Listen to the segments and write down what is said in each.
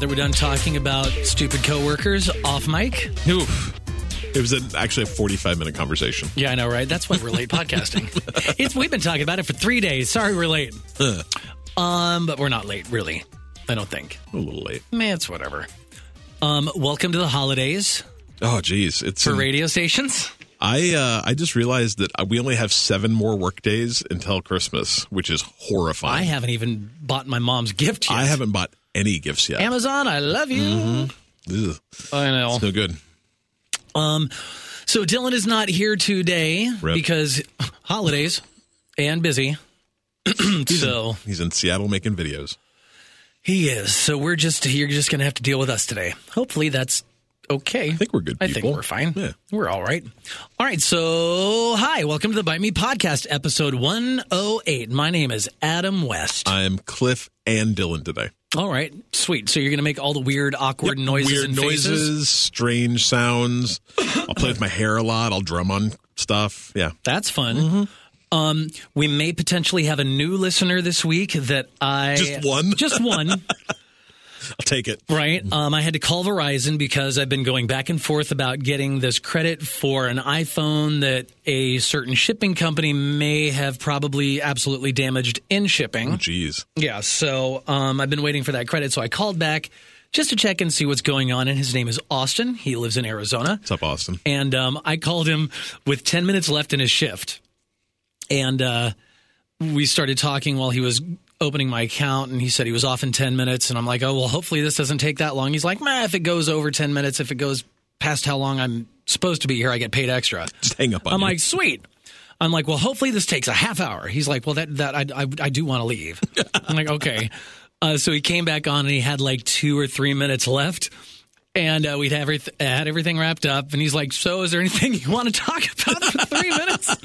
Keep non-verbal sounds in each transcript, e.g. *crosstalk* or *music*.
that we're done talking about stupid coworkers off mic. Oof. It was an, actually a 45 minute conversation. Yeah, I know, right? That's why we're late podcasting. *laughs* It's we've been talking about it for three days. Sorry, we're late. Um, but we're not late, really. I don't think. A little late. Man, it's whatever. Um, welcome to the holidays Oh, geez. It's for an- radio stations. I uh, I just realized that we only have seven more work days until Christmas, which is horrifying. I haven't even bought my mom's gift yet. I haven't bought any gifts yet. Amazon, I love you. Ugh, I know. it's no good. Um, so Dylan is not here today Rip. because holidays and busy. *clears throat* so He's in Seattle making videos. he is. So we're just you're just gonna have to deal with us today. Hopefully that's okay. I think we're good I think we're fine. Yeah. We're all right. All right. So hi, welcome to the Bite Me Podcast, episode one oh eight. My name is Adam West. I'm Cliff and Dylan today. All right, sweet. So you're gonna make all the weird, awkward Yep, noises Weird and noises, strange sounds. I'll play with my hair a lot. I'll drum on stuff. Yeah. That's fun. Mm-hmm. Um, we may potentially have a new listener this week that I Just one? just one, *laughs* I'll take it. right? Um, I had to call Verizon because I've been going back and forth about getting this credit for an iPhone that a certain shipping company may have probably absolutely damaged in shipping. Jeez. Yeah, so um, I've been waiting for that credit, so I called back just to check and see what's going on. And his name is Austin. He lives in Arizona. What's up, Austin? and um, I called him with 10 minutes left in his shift. And uh, we started talking while he was opening my account, and he said he was off in 10 minutes. And I'm like, oh, well, hopefully this doesn't take that long. He's like, meh, if it goes over 10 minutes, if it goes past how long I'm supposed to be here, I get paid extra. Just hang up on I'm you. like, sweet. I'm like, well, hopefully this takes a half hour. He's like, well, that that I I, I do want to leave. *laughs* I'm like, okay. Uh, so he came back on and he had like two or three minutes left, and uh, we'd have everyth- had everything wrapped up. And he's like, so is there anything you want to talk about for three minutes?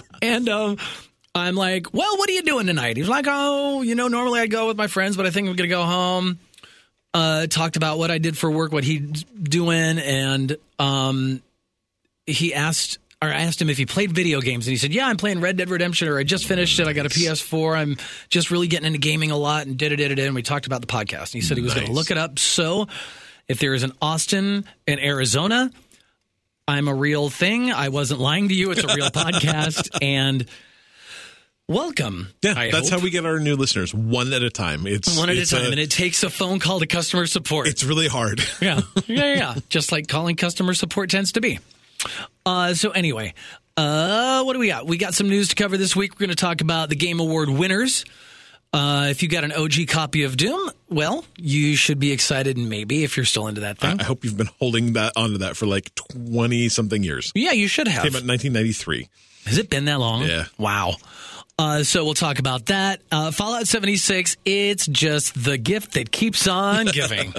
*laughs* And um, I'm like, well, what are you doing tonight? He's like, oh, you know, normally I'd go with my friends, but I think I'm gonna go home uh, talked about what I did for work, what he's doing, and um, he asked or I asked him if he played video games, and he said, "Yeah, I'm playing Red Dead Redemption, or I just finished it. I got a PS4. I'm just really getting into gaming a lot." And did it, did it, and we talked about the podcast. And he said he was going to look it up. So, if there is an Austin in Arizona, I'm a real thing. I wasn't lying to you. It's a real *laughs* podcast, and welcome. yeah, I that's hope. how we get our new listeners, one at a time. It's one at a it's time, and it takes a phone call to customer support. it's really hard. *laughs* Yeah, yeah, yeah. Just like calling customer support tends to be. Uh, so anyway, uh, what do we got? We got some news to cover this week. We're going to talk about the Game Award winners. Uh, if you got an OG copy of Doom, well, you should be excited. Maybe if you're still into that thing. I hope you've been holding that onto that for like twenty something years. yeah, you should have. Came out in 1993. Has it been that long? Yeah. Wow. Uh, so we'll talk about that. Uh, Fallout 76, it's just the gift that keeps on *laughs* giving.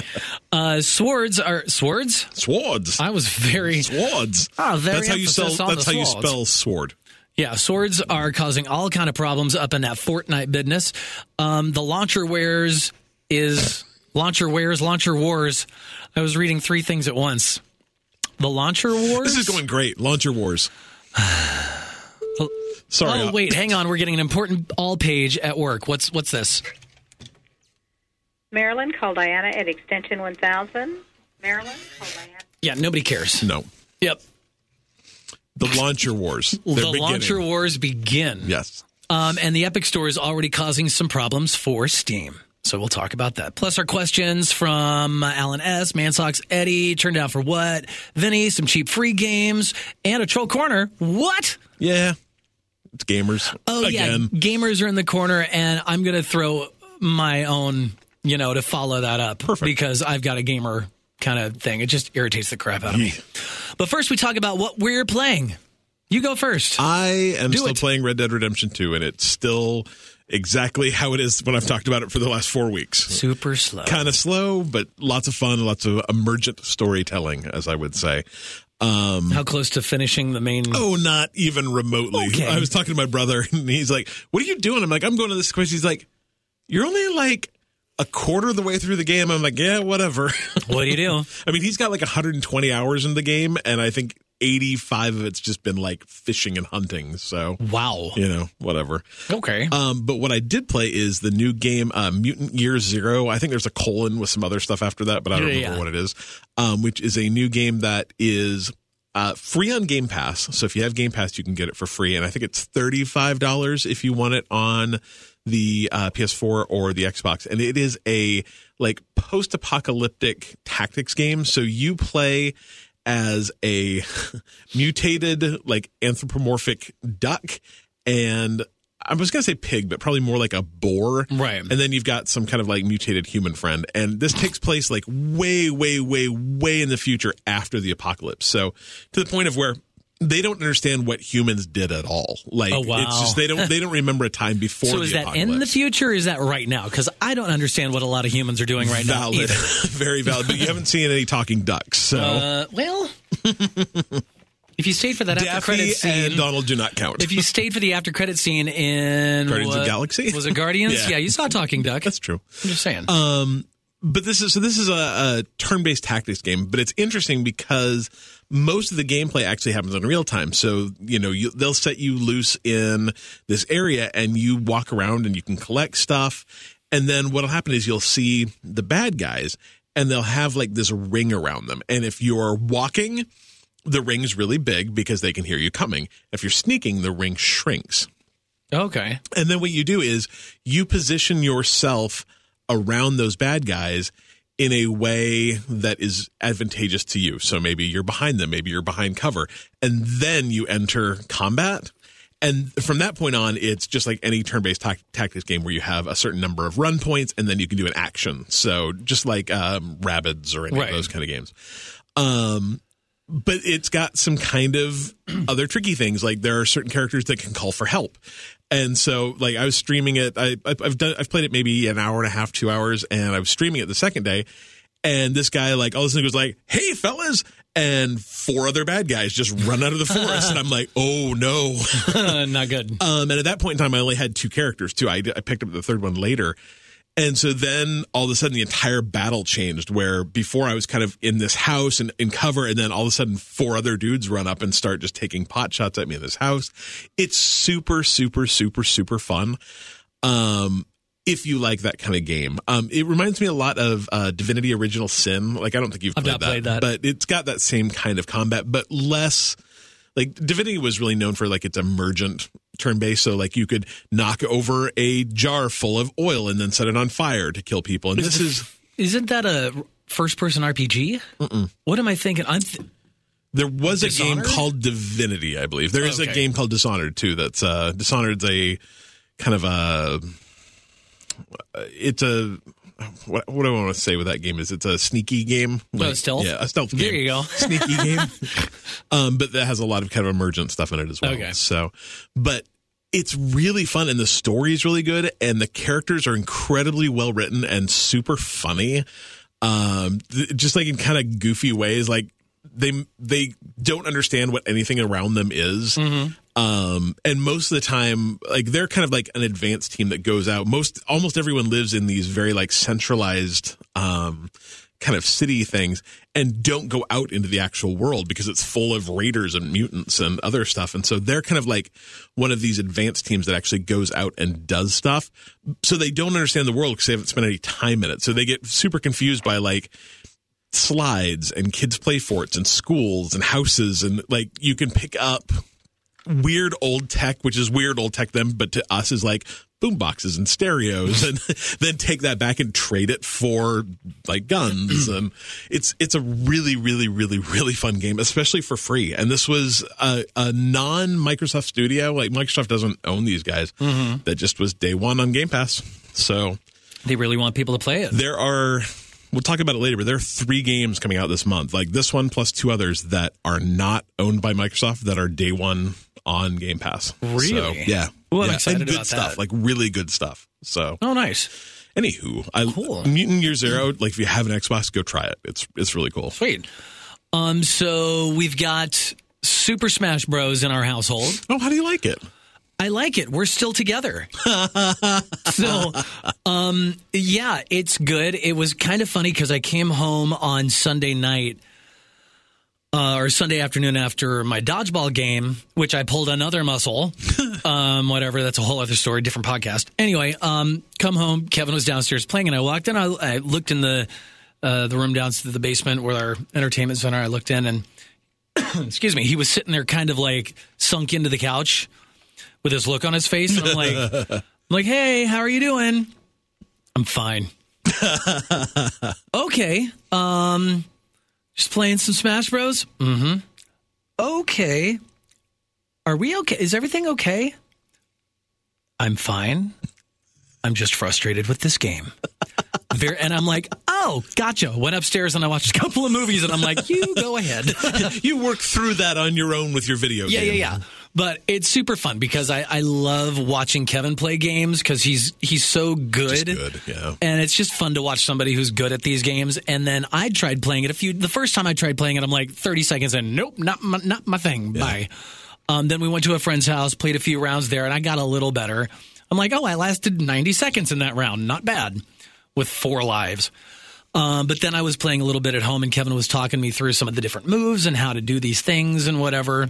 uh, swords are swords? Swords. I was very Swords. Ah, very that's how you spell. That's how you spell sword. Yeah, swords are causing all kind of problems up in that Fortnite business. Um, the launcher wares is launcher wares, launcher wars. I was reading three things at once. The launcher wars. This is going great. Launcher wars. *sighs* *sighs* Sorry. Oh uh, wait, hang on. We're getting an important all page at work. What's what's this? Maryland, call Diana at extension 1000. Maryland, call Diana. Yeah, nobody cares. No. Yep. The launcher wars. The beginning. launcher wars begin. Yes. Um, and the Epic Store is already causing some problems for Steam. So we'll talk about that. Plus our questions from uh, Alan S., Mansocks, Eddie, turned out for what? Vinny, some cheap free games, and a troll corner. What? Yeah. It's gamers. Oh Again. yeah, gamers are in the corner, and I'm gonna throw my own, you know, to follow that up Perfect. because I've got a gamer kind of thing. It just irritates the crap out of me. But first, we talk about what we're playing. You go first. I am Do still it. playing Red Dead Redemption 2, and it's still exactly *laughs* how it is when I've talked about it for the last four weeks. Super slow. Kind of slow, but lots of fun, lots of emergent storytelling, as I would say. Um, How close to finishing the main? Oh, not even remotely. Okay. I was talking to my brother, *laughs* and he's like, "What are you doing?" I'm like, "I'm going to this quiz." He's like, "You're only like a quarter of the way through the game." I'm like, "Yeah, whatever." What do you do? *laughs* I mean, he's got like 120 hours in the game, and I think 85 of it's just been like fishing and hunting. So, Wow. you know, whatever. Okay. Um, but what I did play is the new game, uh, Mutant Year Zero. I think there's a colon with some other stuff after that, but I don't Yeah, remember yeah. what it is. Um, which is a new game that is uh, free on Game Pass. So if you have Game Pass, you can get it for free, and I think it's thirty five dollars if you want it on the uh, PS4 or the Xbox. And it is a like post apocalyptic tactics game. So you play as a *laughs* mutated like anthropomorphic duck and I was going to say pig, but probably more like a boar. Right. And then you've got some kind of like mutated human friend. And this takes place like way, way, way, way in the future after the apocalypse. So to the point of where they don't understand what humans did at all. Like Oh, wow. it's just they don't they don't remember a time *laughs* before so is that apocalypse. in the future? Or is that right now? Because I don't understand what a lot of humans are doing right now. valid, either. *laughs* very valid. But you haven't seen any talking ducks, so Uh, well, if you stayed for that after credit scene, and Donald do not count. if you *laughs* stayed for the after credit scene in Guardians of what- the Galaxy? was it Guardians? Yeah. yeah. you saw Talking Duck. That's true. I'm just saying. Um, but this is so this is a, a turn-based tactics game but it's interesting because most of the gameplay actually happens in real time. So you know you, they'll set you loose in this area and you walk around and you can collect stuff. And then what'll happen is you'll see the bad guys and they'll have like this ring around them. And if you're walking the ring's really big because they can hear you coming. If you're sneaking the ring shrinks. Okay. and then what you do is you position yourself around those bad guys in a way that is advantageous to you. So maybe you're behind them, maybe you're behind cover, and then you enter combat. And from that point on, it's just like any turn-based tac- tactics game where you have a certain number of run points, and then you can do an action. So just like um, Rabbids or any Right. of those kind of games. Um, but it's got some kind of *clears throat* other tricky things. Like there are certain characters that can call for help, and so like I was streaming it. I, I've done I've played it maybe an hour and a half, two hours, and I was streaming it the second day. And this guy, like, all of a sudden was like, "Hey, fellas!" And four other bad guys just run out of the forest, and I'm like, "Oh no!" *laughs* Not good. Um, and at that point in time, I only had two characters too. I, I picked up the third one later. And so then all of a sudden the entire battle changed where before I was kind of in this house and in cover and then all of a sudden four other dudes run up and start just taking pot shots at me in this house. It's super, super, super, super fun. Um, if you like that kind of game. Um, it reminds me a lot of uh, Divinity Original Sin. Like I don't think you've played, not played that. but it's got that same kind of combat, but less like Divinity was really known for like its emergent turn based. So like you could knock over a jar full of oil and then set it on fire to kill people. And this is Isn't that a first person RPG? What am I thinking? I'm th- there was a game called Divinity, I believe. There is a game called Dishonored too. That's uh Dishonored's a kind of a it's a what, what do I want to say with that game is it's a sneaky game. Oh, stealth? Yeah, a stealth game. There you go. *laughs* Sneaky game. *laughs* um, but that has a lot of kind of emergent stuff in it as well. Okay. So, but it's really fun and the story is really good and the characters are incredibly well written and super funny. Um, th- just like in kind of goofy ways, like they they don't understand what anything around them is. Um, and most of the time, like they're kind of like an advanced team that goes out. Most almost everyone lives in these very like centralized um kind of city things and don't go out into the actual world because it's full of raiders and mutants and other stuff. And so they're kind of like one of these advanced teams that actually goes out and does stuff. So they don't understand the world because they haven't spent any time in it. So they get super confused by like slides and kids play forts and schools and houses and like you can pick up weird old tech, which is weird old tech them, but to us is like boom boxes and stereos *laughs* and then take that back and trade it for like guns. and *clears throat* um, it's, it's a really, really, really, really fun game, especially for free. And this was a, a non Microsoft studio. Like Microsoft doesn't own these guys. Mm-hmm. That just was day one on Game Pass. So they really want people to play it. there are we'll talk about it later but there are three games coming out this month like this one plus two others that are not owned by microsoft that are day one on game pass Really? so, yeah I'm yeah. excited and good about stuff that. like really good stuff so Oh, nice. anywho I, Cool. mutant year zero like if you have an xbox go try it it's it's really cool Sweet. Um, so we've got Super Smash Bros. in our household. oh how do you like it I like it. We're still together. *laughs* so, um, yeah, it's good. It was kind of funny because I came home on Sunday night. Uh, or Sunday afternoon after my dodgeball game, which I pulled another muscle. *laughs* um, whatever, that's a whole other story, different podcast. Anyway, um, come home. Kevin was downstairs playing, and I walked in. I, I looked in the uh, the room down to the basement where our entertainment center. I looked in, and *coughs* excuse me, he was sitting there, kind of like sunk into the couch with his look on his face. And I'm like, I'm like, hey, how are you doing? I'm fine. *laughs* okay. Um, just playing some Smash Bros. Mm-hmm. Okay. Are we okay? Is everything okay? I'm fine. I'm just frustrated with this game. Very, and I'm like, oh, gotcha. Went upstairs and I watched a couple of movies, and I'm like, you go ahead. *laughs* you work through that on your own with your video yeah, game. yeah, yeah. But it's super fun because I, I love watching Kevin play games because he's he's so good. Good, yeah. And it's just fun to watch somebody who's good at these games. And then I tried playing it a few. The first time I tried playing it, I'm like 30 seconds in. Nope, not my, not my thing. Bye. Um, then we went to a friend's house, played a few rounds there, and I got a little better. I'm like, oh, I lasted 90 seconds in that round. Not bad with four lives. Um, but then I was playing a little bit at home, and Kevin was talking me through some of the different moves and how to do these things and whatever.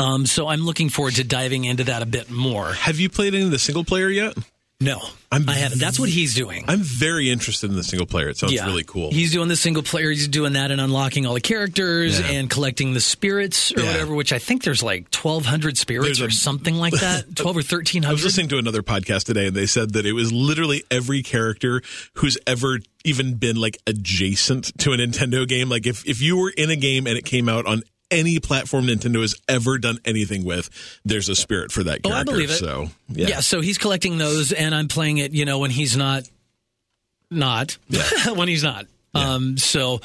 Um, so I'm looking forward to diving into that a bit more. Have you played any of the single player yet? No, I'm- I haven't. That's what he's doing. I'm very interested in the single player. It sounds really cool. He's doing the single player. He's doing that and unlocking all the characters Yeah. and collecting the spirits or Yeah. whatever. Which I think there's like 1,200 spirits There's a- or something like that. *laughs* 12 or 1,300. I was listening to another podcast today and they said that it was literally every character who's ever even been like adjacent to a Nintendo game. Like if, if you were in a game and it came out on any platform Nintendo has ever done anything with, there's a spirit for that Oh, character. I believe it. So Yeah. yeah. so he's collecting those, and I'm playing it. You know, when he's not, not *laughs* when he's not. Um. So,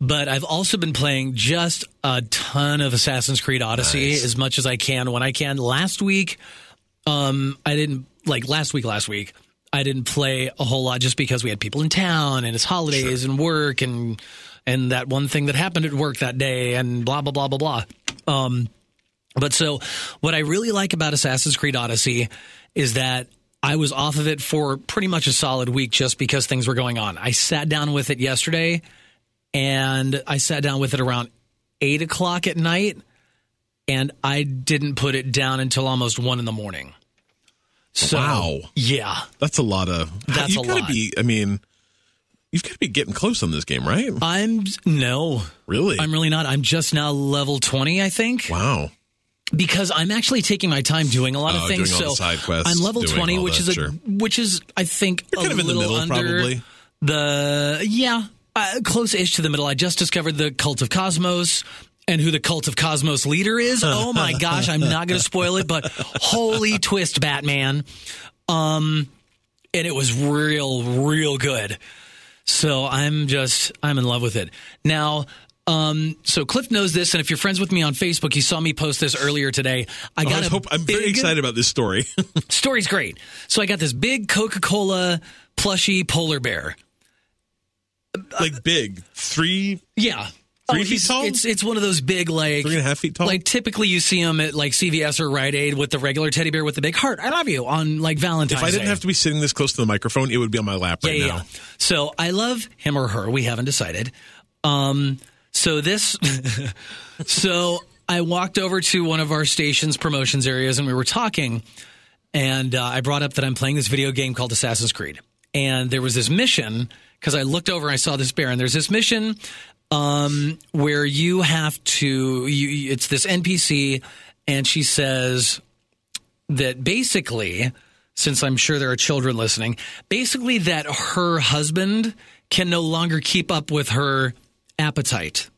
but I've also been playing just a ton of Assassin's Creed Odyssey Nice. as much as I can when I can. Last week, um, I didn't like last week. Last week. I didn't play a whole lot just because we had people in town and it's holidays and work and and that one thing that happened at work that day and blah blah blah blah blah. Um, but so, what I really like about Assassin's Creed Odyssey is that I was off of it for pretty much a solid week just because things were going on. I sat down with it yesterday, and I sat down with it around eight o'clock at night, and I didn't put it down until almost one in the morning. So, Wow. yeah, That's a lot of. That's you've a gotta lot. be. I mean, you've got to be getting close on this game, right? I'm no, Really? I'm really not. I'm just now level twenty, I think. wow. because I'm actually taking my time doing a lot of Oh, things. so quests, I'm level doing twenty, all which that, is a sure. which is I think You're a kind of in the little middle, under probably. the yeah uh, close-ish to the middle. I just discovered the Cult of Kosmos. And who the Cult of Kosmos leader is? Oh my *laughs* gosh, I'm not going to spoil it, but holy *laughs* twist, Batman! Um, and it was real, real good. So I'm just I'm in love with it now. Um, so Cliff knows this, and if you're friends with me on Facebook, you saw me post this earlier today. I I got a hope, I'm very big- excited about this story. *laughs* Story's great. So I got this big Coca-Cola plushy polar bear. like big, three, Yeah. Three Oh, feet tall? It's it's one of those big like three and a half feet tall. like typically you see them at like CVS or Rite Aid with the regular teddy bear with the big heart. I love you on like Valentine's. if I didn't Day. have to be sitting this close to the microphone, it would be on my lap right yeah, now. So I love him or her. We haven't decided. Um, so this, *laughs* so I walked over to one of our station's promotions areas and we were talking, and uh, I brought up that I'm playing this video game called Assassin's Creed, and there was this mission because I looked over and I saw this bear, and there's this mission um, where you have to. You, it's this NPC, and she says that basically, since I'm sure there are children listening, basically that her husband can no longer keep up with her appetite,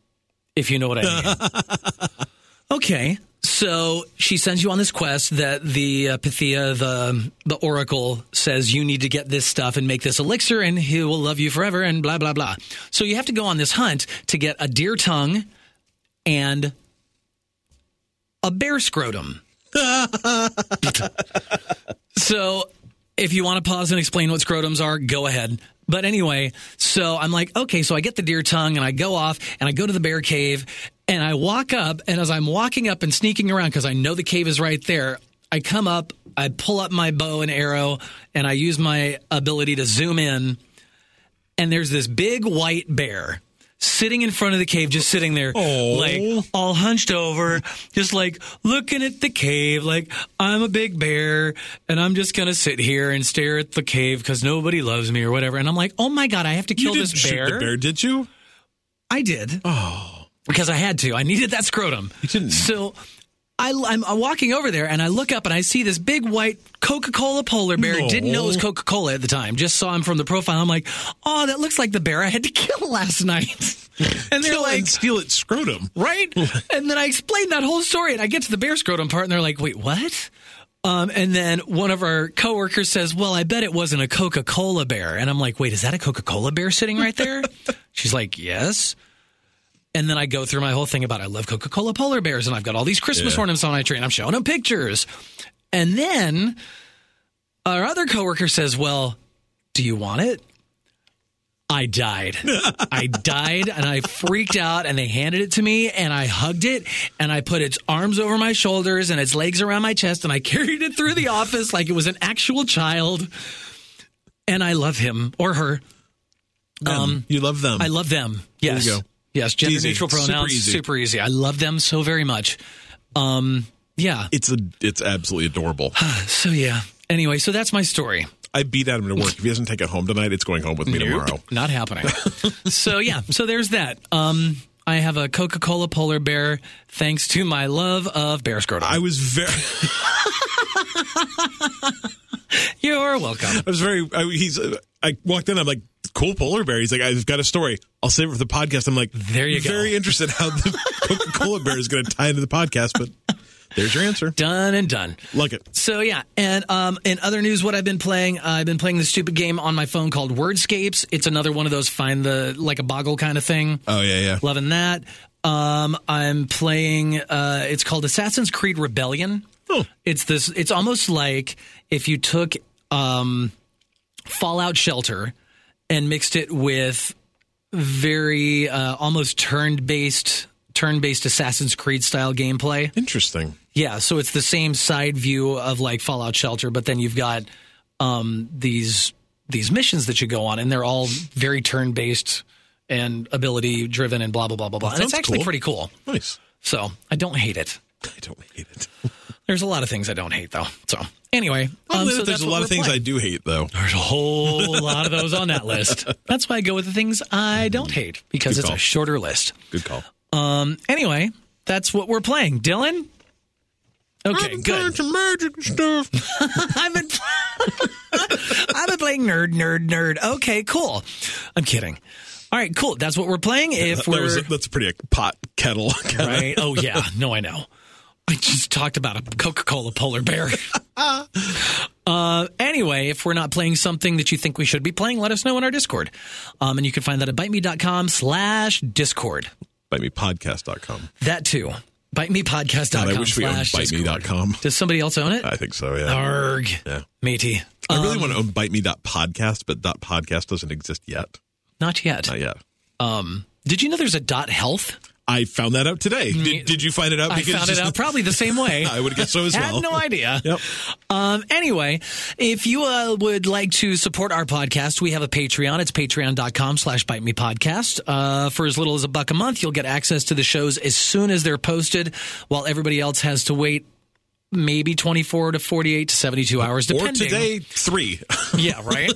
if you know what I mean. *laughs* okay. So she sends you on this quest that the uh, Pythia, the the Oracle, says you need to get this stuff and make this elixir, and he will love you forever, and blah blah blah. So you have to go on this hunt to get a deer tongue and a bear scrotum. *laughs* so if you want to pause and explain what scrotums are, go ahead. But anyway, so I'm like, okay, so I get the deer tongue and I go off and I go to the bear cave and I walk up. And as I'm walking up and sneaking around, because I know the cave is right there, I come up, I pull up my bow and arrow, and I use my ability to zoom in. And there's this big white bear sitting in front of the cave, just sitting there, Oh. like all hunched over, just like looking at the cave, like I'm a big bear and I'm just gonna sit here and stare at the cave because nobody loves me or whatever. And I'm like, oh my god, I have to You kill didn't this shoot bear. the bear, did you? I did. Oh, because I had to. I needed that scrotum. You didn't. So. I, I'm, I'm walking over there and I look up and I see this big white Coca Cola polar bear. No. Didn't know it was Coca Cola at the time. Just saw him from the profile. I'm like, oh, that looks like the bear I had to kill last night. *laughs* And they're Kill like, and steal its scrotum. right? *laughs* and then I explained that whole story, and I get to the bear scrotum part, and they're like, "Wait, what?" Um, and then one of our coworkers says, "Well, I bet it wasn't a Coca Cola bear." And I'm like, "Wait, is that a Coca Cola bear sitting right there?" *laughs* She's like, "Yes." And then I go through my whole thing about I love Coca Cola polar bears, and I've got all these Christmas Yeah. ornaments on my tree, and I'm showing them pictures. And then our other coworker says, "Well, do you want it?" I died. *laughs* I died and I freaked out and they handed it to me and I hugged it and I put its arms over my shoulders and its legs around my chest and I *laughs* carried it through the office like it was an actual child. And I love him or her. Um, you love them. I love them. There Yes. you go. Yes, gender Easy. neutral Super pronouns. easy. Super easy. I love them so very much. Um yeah. it's a, it's absolutely adorable. *sighs* So yeah. Anyway, so that's my story. I beat Adam to work. If he doesn't take it home tonight, it's going home with me tomorrow. Not happening. *laughs* so yeah, so there's that. Um, I have a Coca-Cola polar bear thanks to my love of bear scrotum. I was very, *laughs* *laughs* You're welcome. I was very. I, he's. Uh, I walked in. I'm like, cool polar bear. He's like, I've got a story. I'll save it for the podcast. I'm like, There you go. Very interested how the *laughs* Coca Cola bear is going to tie into the podcast. But there's your answer. Done and done. Like it. So yeah, and um, in other news, what I've been playing, uh, I've been playing the stupid game on my phone called Wordscapes. It's another one of those find the like a boggle kind of thing. Oh yeah, yeah. Loving that. Um, I'm playing. Uh, it's called Assassin's Creed Rebellion. Oh. It's this. It's almost like if you took um, Fallout Shelter and mixed it with very uh, almost turn based turn based Assassin's Creed style gameplay. Interesting. Yeah, so it's the same side view of like Fallout Shelter, but then you've got um, these these missions that you go on, and they're all very turn based and ability driven and blah blah blah blah blah. And it's actually cool. pretty cool. Nice. So I don't hate it. I don't hate it. *laughs* There's a lot of things I don't hate though. So anyway, um, so there's a lot of things playing. I do hate, though. There's a whole *laughs* lot of those on that list. That's why I go with the things I don't hate because Good it's call. a shorter list. Good call. Um. Anyway, that's what we're playing. Dylan. Okay, good. some magic stuff. *laughs* I've been *laughs* I've been playing nerd, nerd, nerd. Okay, cool. I'm kidding. All right, cool. That's what we're playing. If That was, we're that's pretty pot kettle. right. Oh yeah. No, I know. I just talked about a Coca-Cola polar bear. *laughs* uh, anyway, if we're not playing something that you think we should be playing, let us know in our Discord. Um, and you can find that at biteme.com slash Discord. BiteMePodcast.com. That too. Bitemepodcast.com God, I wish we owned. BiteMe.com. Does somebody else own it? I think so, yeah. Arg. yeah. Matey. I Um, really want to own BiteMe.podcast, but .podcast doesn't exist yet. Not yet. Not yet. Um, did you know there's a dot health? I found that out today. Did, did you find it out? I found it out probably the same way. *laughs* I would guess so as *laughs* well. Had no idea. Yep. Um, anyway, if you uh, would like to support our podcast, we have a Patreon. It's patreon.com slash bite me podcast. Uh, for as little as a buck a month, you'll get access to the shows as soon as they're posted, while everybody else has to wait maybe 24 to 48 to 72 hours, Or depending. today, three. *laughs* Yeah, right?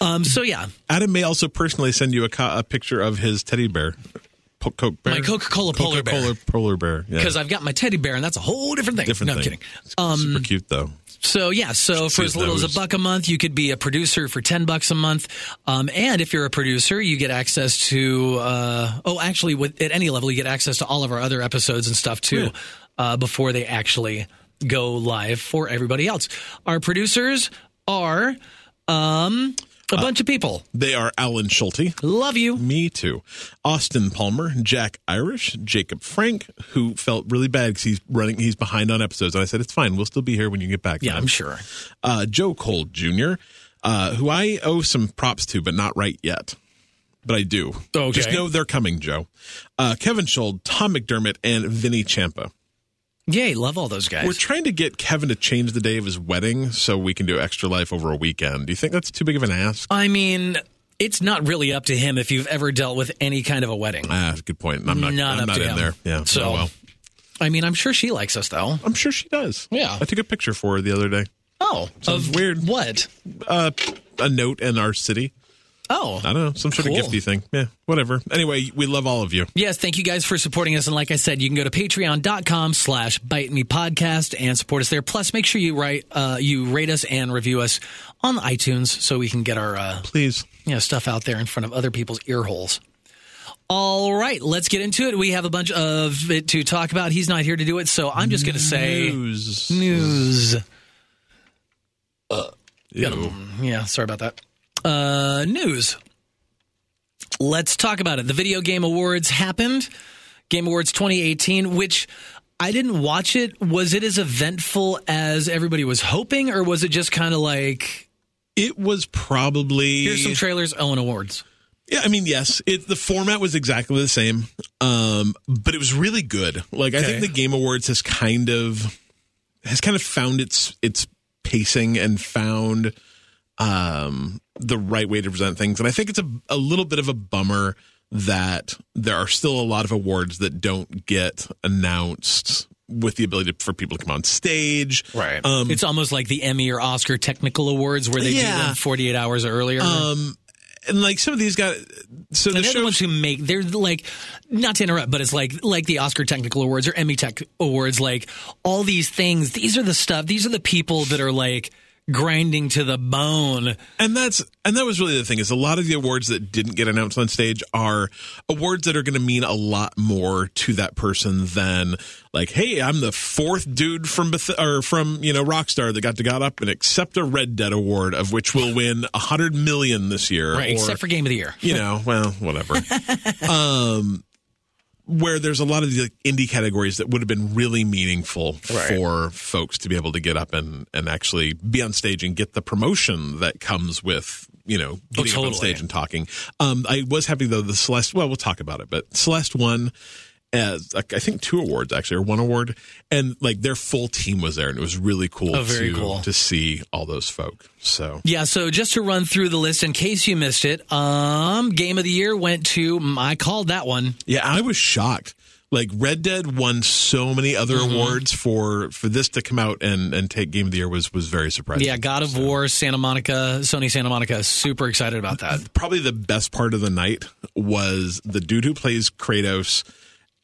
um, so, yeah, Adam may also personally send you a, co- a picture of his teddy bear. Po- Coke bear? My Coca-Cola polar bear. Coca-Cola polar bear. Yeah. because I've got my teddy bear, and that's a whole different thing. Different no, thing. kidding. Um, super cute, though. So yeah, so for as little as a buck a month, you could be a producer for ten bucks a month. Um, and if you're a producer, you get access to uh, oh, actually, with, at any level, you get access to all of our other episodes and stuff too uh, before they actually go live for everybody else. Our producers are um, a bunch of people. They are Alan Schulte. Love you. Me too. Austin Palmer, Jack Irish, Jacob Frank, who felt really bad because he's running, he's behind on episodes. And I said, it's fine. We'll still be here when you get back. Yeah. I'm sure. Uh, Joe Cole Jr., uh, who I owe some props to, but not right yet. But I do. Okay. Just know they're coming, Joe. Uh, Kevin Schold, Tom McDermott, and Vinny Champa. Yay, love all those guys. We're trying to get Kevin to change the day of his wedding so we can do Extra Life over a weekend. Do you think that's too big of an ask? I mean, it's not really up to him if you've ever dealt with any kind of a wedding. Ah, good point. I'm not. Not I'm up not to in him. there. Yeah. So- oh, well, I mean, I'm sure she likes us though. I'm sure she does. Yeah. I took a picture for her the other day. Oh, Sounds of weird. What? Uh, a note in our city. Oh, I don't know, some sort Cool. of gifty thing. Yeah, whatever. Anyway, we love all of you. Yes, thank you guys for supporting us. And like I said, you can go to patreon.com slash bite me podcast and support us there. Plus, make sure you write, uh, you rate us and review us on iTunes so we can get our, uh, Please. you know, stuff out there in front of other people's ear holes. All right, let's get into it. We have a bunch of it to talk about. He's not here to do it, so I'm just going to say News. news. Ew. Yeah, sorry about that. Uh, news. Let's talk about it. The Video Game Awards happened. Game Awards 2018, which I didn't watch it. Was it as eventful as everybody was hoping, or was it just kind of like It was probably here's some trailers, and awards? Yeah, I mean, yes, it the format was exactly the same, um, but it was really good. Like I think the Game Awards has kind of has kind of found its its pacing and found um, the right way to present things, and I think it's a a little bit of a bummer that there are still a lot of awards that don't get announced with the ability for people to come on stage. Um, it's almost like the Emmy or Oscar technical awards where they do Yeah. them 48 hours earlier. um, and like some of these guys, so the And they're the ones who make they're like not to interrupt, but it's like like the Oscar Technical Awards or Emmy Tech Awards, like all these things. These are the stuff. These are the people that are like grinding to the bone. and that's and that was really the thing is a lot of the awards that didn't get announced on stage are awards that are going to mean a lot more to that person than like hey i'm the fourth dude from Beth- or from you know rockstar that got to got up and accept a red dead award of which will win a hundred million this year Right, or, except for Game of the Year. you know well whatever *laughs* um where there's a lot of the like, indie categories that would have been really meaningful Right. for folks to be able to get up and, and actually be on stage and get the promotion that comes with you know getting up on stage and talking. Um, I was happy though the Celeste. Well, we'll talk about it, but Celeste won as like, I think two awards actually, or one award, and like their full team was there, and it was really cool, Oh, very to cool. to see all those folk. So Yeah, so just to run through the list in case you missed it, um, Game of the Year went to I called that one. Yeah, I was shocked. Like Red Dead won so many other Mm-hmm. awards for for this to come out and and take Game of the Year was was very surprising. Yeah, God of War, Santa Monica, Sony Santa Monica. Super excited about that. Probably the best part of the night was the dude who plays Kratos.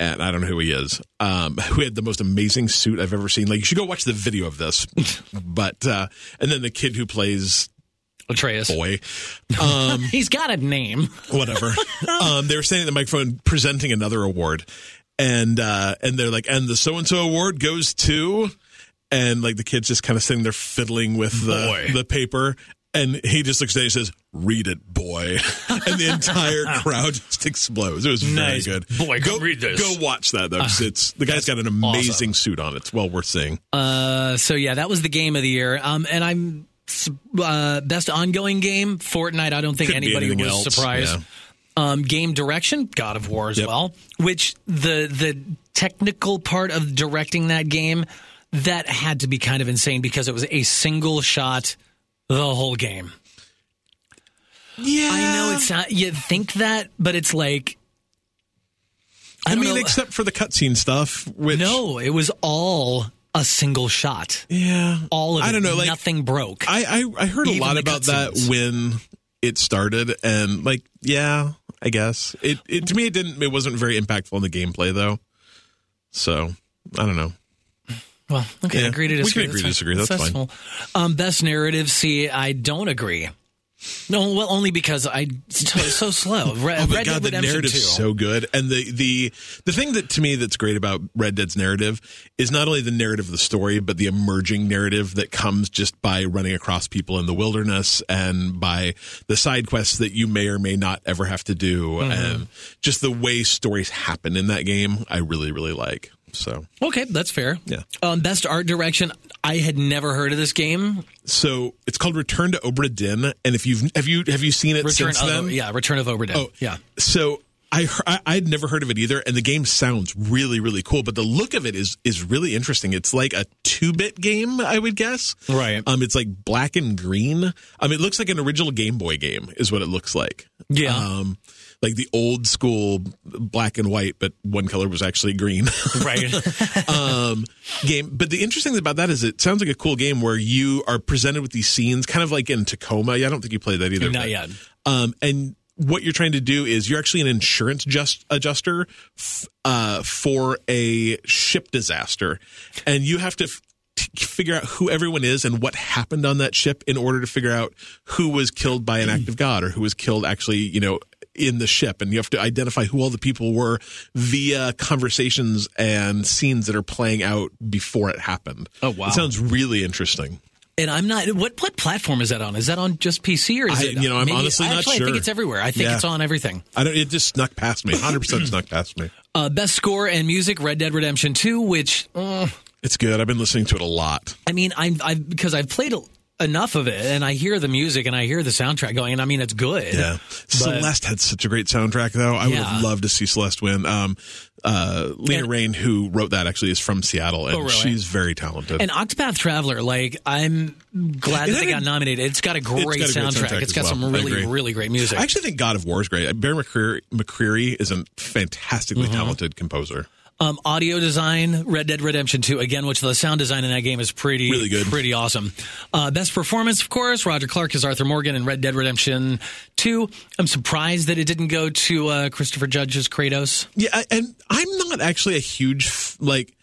And I don't know who he is. Um, *laughs* who had the most amazing suit I've ever seen. Like you should go watch the video of this. *laughs* but uh, and then the kid who plays Atreus. boy, *laughs* um, He's got a name. whatever. um, they were standing at the microphone presenting another award, and uh, and they're like, and the so and so award goes to, and like the kid's just kind of sitting there fiddling with the Boy. the paper. And he just looks at it and says, "Read it, boy," *laughs* and the entire *laughs* crowd just explodes. It was Nice. very good. Boy, go read this. Go watch that though. 'cause it's the guy's got an amazing suit on. It's well worth seeing. Uh, so yeah, that was the game of the year. Um, and I'm uh, best ongoing game Fortnite. I don't think Could anybody was else, surprised. Um, game direction, God of War as Yep. well. Which the the technical part of directing that game that had to be kind of insane because it was a single shot the whole game. Yeah, I know it's not. You think that, but it's like I, don't mean, know. except for the cutscene stuff, which no, it was all a single shot. yeah, All of it. I don't know, like nothing broke. I, I I heard a lot about that when it started, and like, yeah, I guess it, it to me it didn't it wasn't very impactful in the gameplay though. So I don't know. Well, okay, Yeah. agree to disagree. We can agree to disagree. That's fine. Um, best narrative. See, I don't agree. No, well, only because I so, so slow. *laughs* Red, Oh my Red god, Dead the narrative's 2. so good, and the the the thing that to me that's great about Red Dead's narrative is not only the narrative of the story, but the emerging narrative that comes just by running across people in the wilderness and by the side quests that you may or may not ever have to do, Mm-hmm. and just the way stories happen in that game. I really really like. So Okay, that's fair. Yeah. Um, best art direction. I had never heard of this game. so it's called Return to Obra Dinn, and if you've have you have you seen it Return since of then? yeah, Return of Obra Dinn. Oh yeah. So I, I I'd never heard of it either, and the game sounds really really cool. But the look of it is is really interesting. It's like a two bit game, I would guess. Right. Um, it's like black and green. Um, it looks like an original Game Boy game, is what it looks like. Yeah. Um, like the old school black and white, but one color was actually green. *laughs* right. *laughs* um, game. But the interesting thing about that is it sounds like a cool game where you are presented with these scenes, kind of like in Tacoma. Yeah, I don't think you played that either. Not but- yet. Um, and what you're trying to do is you're actually an insurance just adjuster f- uh, for a ship disaster, and you have to. F- figure out who everyone is and what happened on that ship in order to figure out who was killed by an act of God or who was killed actually, you know, in the ship. And you have to identify who all the people were via conversations and scenes that are playing out before it happened. Oh, wow. It sounds really interesting. And I'm not. What what platform is that on? Is that on just PC or is I- it? you know, I'm maybe- honestly not actually, I think it's everywhere. I think Yeah. it's on everything. I don't, it just snuck past me. 100% snuck past me. Uh, best score and music: Red Dead Redemption Two, which uh, It's good. I've been listening to it a lot. I mean, I'm I've because I've played a, enough of it, and I hear the music and I hear the soundtrack going, and I mean, it's good. Yeah. Celeste had such a great soundtrack, though. I would Yeah. have loved to see Celeste win. Um, uh, Lena And- Raine, who wrote that, actually is from Seattle, and Oh, really? she's very talented. And Octopath Traveler, like I'm glad It that they got nominated. It's got a great, got a great soundtrack. soundtrack It's got well. some really, really great music. I actually think God of War is great. Bear McCreary, McCreary is a fantastically Mm-hmm. talented composer. Um, audio design, Red Dead Redemption 2, again, which the sound design in that game is pretty, Really good. pretty awesome. Uh, best performance, of course, Roger Clark as Arthur Morgan in Red Dead Redemption 2. I'm surprised that it didn't go to uh, Christopher Judge's Kratos. Yeah, I- and I'm not actually a huge f- like.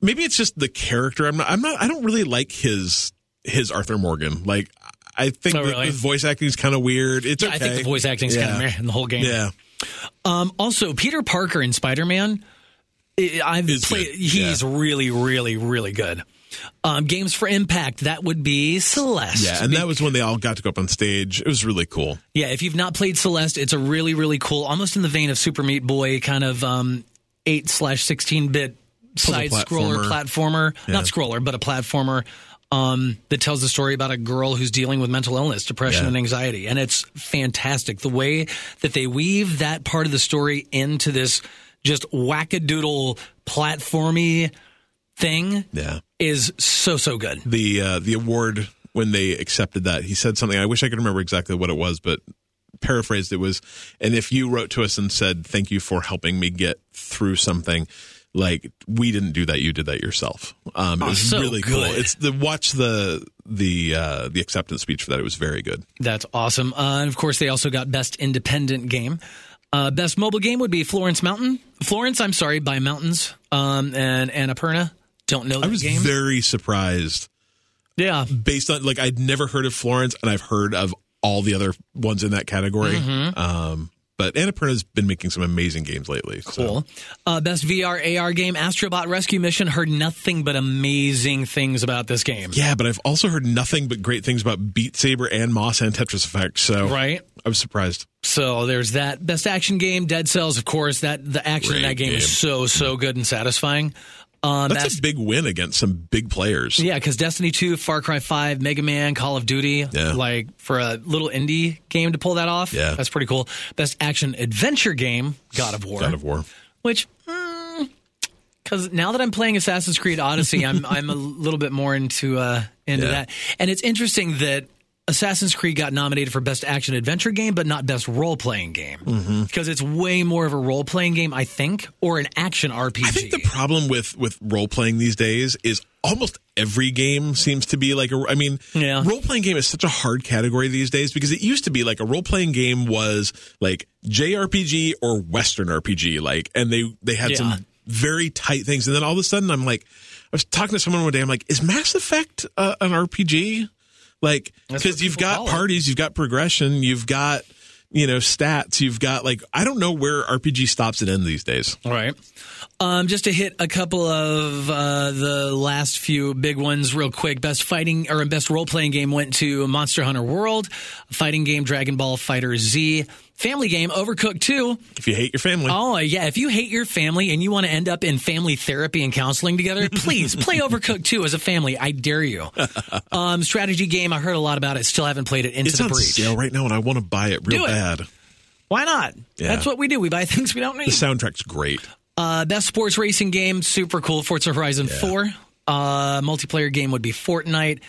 Maybe it's just the character. I'm not. I'm not. I don't really like his his Arthur Morgan. Like, I think Oh, really? his voice acting is kind of weird. It's okay. I think the voice acting's yeah. kind of meh in the whole game. Yeah. Um, also, Peter Parker in Spider Man, I've Is played. good. He's really, really, really good. Um, games for Impact, that would be Celeste. Yeah, and that was when they all got to go up on stage. It was really cool. Yeah, if you've not played Celeste, it's a really, really cool, almost in the vein of Super Meat Boy, kind of um, eight slash sixteen bit side scroller platformer, not scroller, but a platformer um, that tells the story about a girl who's dealing with mental illness, depression, Yeah. and anxiety, and it's fantastic the way that they weave that part of the story into this just wackadoodle platformy thing Yeah. is so so good. The uh, the award when they accepted that, he said something. I wish I could remember exactly what it was, but paraphrased it was, and if you wrote to us and said thank you for helping me get through something. Like we didn't do that, you did that yourself. Um, it Oh, was so really cool. It's the watch the the uh, the acceptance speech for that. It was very good. That's awesome. Uh, and of course, they also got Best Independent Game. Uh, best mobile game would be Florence Mountain. Florence, I'm sorry, by Mountains um, and Annapurna. Don't know that I was game. very surprised yeah. based on like I'd never heard of Florence and I've heard of all the other ones in that category. Mm-hmm. Um, but Annapurna's been making some amazing games lately. So. Cool. Uh, best VR AR game, Astrobot Rescue Mission. Heard nothing but amazing things about this game. Yeah, but I've also heard nothing but great things about Beat Saber and Moss and Tetris Effect. So Right. I was surprised. So there's that. Best action game, Dead Cells, of course. That the action in that game, game. is so so good and satisfying. Um, That's best- a big win against some big players. Yeah, because Destiny 2, Far Cry 5, Mega Man, Call of Duty, Yeah. like for a little indie game to pull that off, Yeah. that's pretty cool. Best action adventure game, God of War. God of War. Which, because now that I'm playing Assassin's Creed Odyssey, I'm I'm a little bit more into uh, into Yeah. that, and it's interesting that Assassin's Creed got nominated for best action adventure game, but not best role playing game Mm-hmm. because it's way more of a role playing game, I think, or an action RPG. I think the problem with with role playing these days is almost every game seems to be like a. I mean, Yeah. role playing game is such a hard category these days because it used to be like a role playing game was like JRPG or Western RPG, like, and they they had Yeah. some very tight things, and then all of a sudden I'm like, I was talking to someone one day, I'm like, is Mass Effect uh, an RPG? Like, because you've got it. parties, you've got progression, you've got you know stats, you've got like I don't know where RPG stops and ends these days. All right. Um, just to hit a couple of uh, the last few big ones real quick. Best fighting or best role playing game went to Monster Hunter World, fighting game Dragon Ball FighterZ, family game Overcooked 2. If you hate your family. Oh, yeah. If you hate your family and you want to end up in family therapy and counseling together, *laughs* please play Overcooked 2 as a family. I dare you. *laughs* Um, strategy game. I heard a lot about it. Still haven't played it. Into It's the on Breach. sale right now, and I want to buy it real Do it. bad. Why not? Yeah. That's what we do. We buy *laughs* things we don't need. The soundtrack's great. Uh, best sports racing game, super cool. Forza Horizon 4. Uh, multiplayer game would be Fortnite.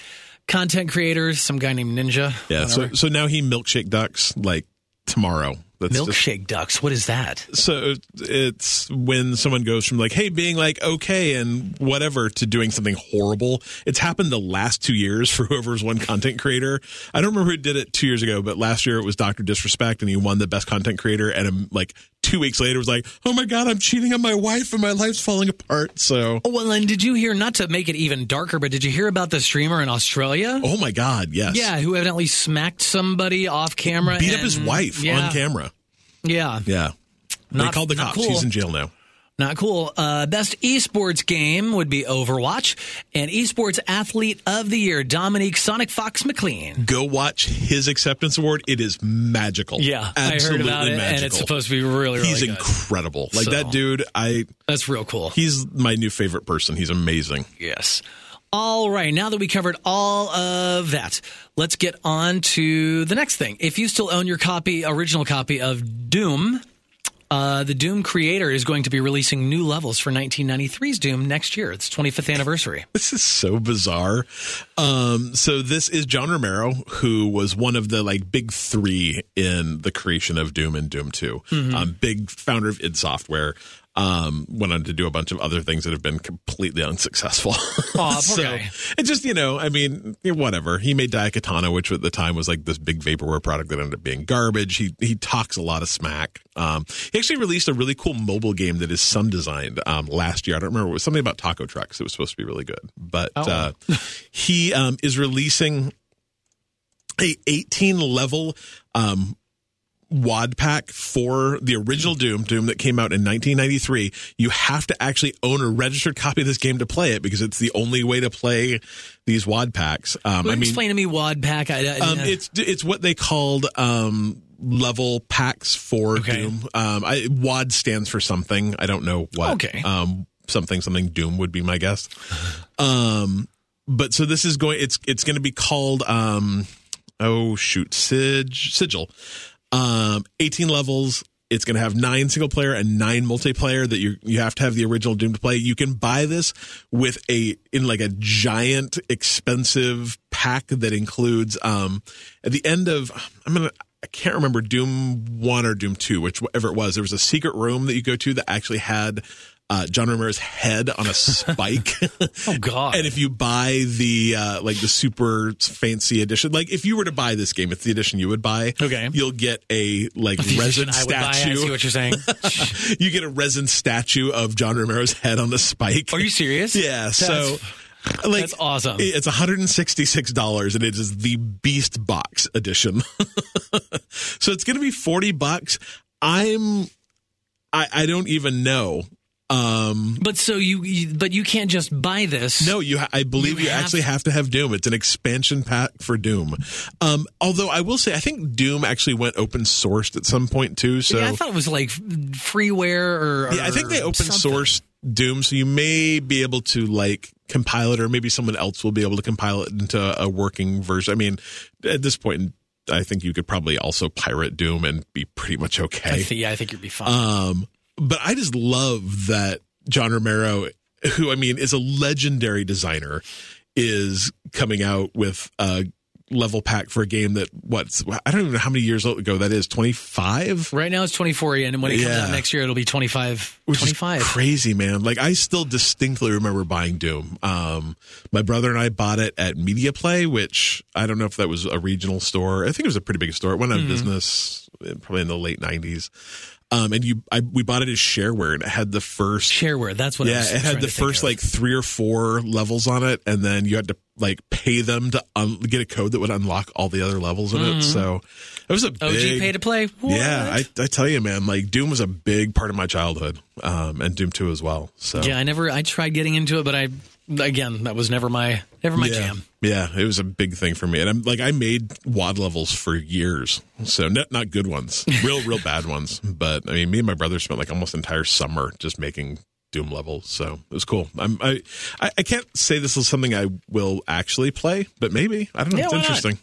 Content creators, some guy named Ninja. Yeah. So so now he milkshake ducks like tomorrow. That's just- Milkshake ducks. What is that? so it's when someone goes from like hey being like okay and whatever to doing something horrible it's happened the last two years for whoever's one content creator i don't remember who did it two years ago but last year it was dr disrespect and he won the best content creator and um, like two weeks later was like oh my god i'm cheating on my wife and my life's falling apart so Oh, well, and did you hear, not to make it even darker, but did you hear about the streamer in Australia? oh my god yes Yeah, who evidently smacked somebody off camera. beat up his wife yeah, on camera Yeah. yeah they called the cops cool. he's in jail now Not cool. Uh, best esports game would be Overwatch. And esports athlete of the year, Dominique Sonic Fox McLean. go watch his acceptance award it is magical Yeah, absolutely I heard about it, magical and it's supposed to be really, really he's good. incredible. Like So- that dude, I That's real cool. he's my new favorite person. He's amazing. Yes. All right. Now that we covered all of that, let's get on to the next thing. If you still own your copy, original copy of Doom, uh, the Doom creator is going to be releasing new levels for 1993's Doom next year. It's 25th anniversary. *laughs* This is so bizarre. Um, so this is John Romero, who was one of the like big three in the creation of Doom and Doom 2 Mm-hmm. Um, big founder of id Software. Um, went on to do a bunch of other things that have been completely unsuccessful. *laughs* Poor so guy. it just, you know, I mean, whatever. He made Daikatana, which at the time was like this big vaporware product that ended up being garbage. He he talks a lot of smack. Um, he actually released a really cool mobile game that his son designed um, last year. I don't remember. It was something about taco trucks. It was supposed to be really good, but Oh. uh, he um, is releasing a 18 level um, wad pack for the original Doom, Doom that came out in 1993. You have to actually own a registered copy of this game to play it because it's the only way to play these wad packs. Um, I mean, Explain to me WAD pack. I, I, um, it's it's what they called um, level packs for Okay. Doom. Um, I, WAD stands for something. I don't know what. Okay. Um, something something Doom would be my guess. Um, but so this is going. It's it's going to be called. Um, oh shoot, Sig, Sigil. Um, 18 levels. It's going to have nine single player and nine multiplayer that you you have to have the original Doom to play. You can buy this with a in like a giant expensive pack that includes um at the end of I'm gonna I can't remember Doom one or Doom two, whichever it was. There was a secret room that you go to that actually had uh, John Romero's head on a spike. *laughs* oh, God. And if you buy the uh, like the super fancy edition, like if you were to buy this game, it's the edition you would buy. Okay. you'll get a like The resin would buy, I see statue. what you're saying. *laughs* you get a resin statue of John Romero's head on the spike. Are you serious? Yeah. so. Like that's awesome. It's $166 and it is the Beast Box edition. *laughs* so it's going to be 40 bucks. I'm I I don't even know. Um But so you, you, but you can't just buy this. no, you. Ha- I believe You you, have- actually have to have Doom. It's an expansion pack for Doom. Um, although I will say, I think Doom actually went open sourced at some point too. So yeah, I thought it was like freeware or. Yeah, I think they open something. sourced Doom, so you may be able to like compile it, or maybe someone else will be able to compile it into a working version. I mean, at this point, I think you could probably also pirate Doom and be pretty much I okay. yeah, I think you'd be fine. Um, but I just love that John Romero, who I mean is a legendary designer, is coming out with a level pack for a game that what's I don't even know how many years ago that is. Twenty five. right now it's 24, and when it comes Yeah. out next year, it'll be 25. Which 25. is crazy, man. Like I still distinctly remember buying Doom. Um, my brother and I bought it at Media Play, which I don't know if that was a regional store. I think it was a pretty big store. It went out of business uh, probably in the late nineties. Um, and you, I, we bought it as shareware, and it had the first Shareware. That's what. I yeah, it had the first like three or four levels on it, and then you had to like pay them to un- get a code that would unlock all the other levels in it. So it was a OG big, pay to play. What? yeah, I, I tell you, man, like Doom was a big part of my childhood, um, and Doom Two as well. So yeah, I never. I tried getting into it, but I again that was never my never my yeah, jam. Yeah, it was a big thing for me, and I'm like I made WAD levels for years, so not not good ones, real real bad ones. But I mean, me and my brother spent like almost entire summer just making Doom level. So it was cool. I'm, I, I can't say this is something I will actually play, but maybe I don't know. Yeah, it's interesting.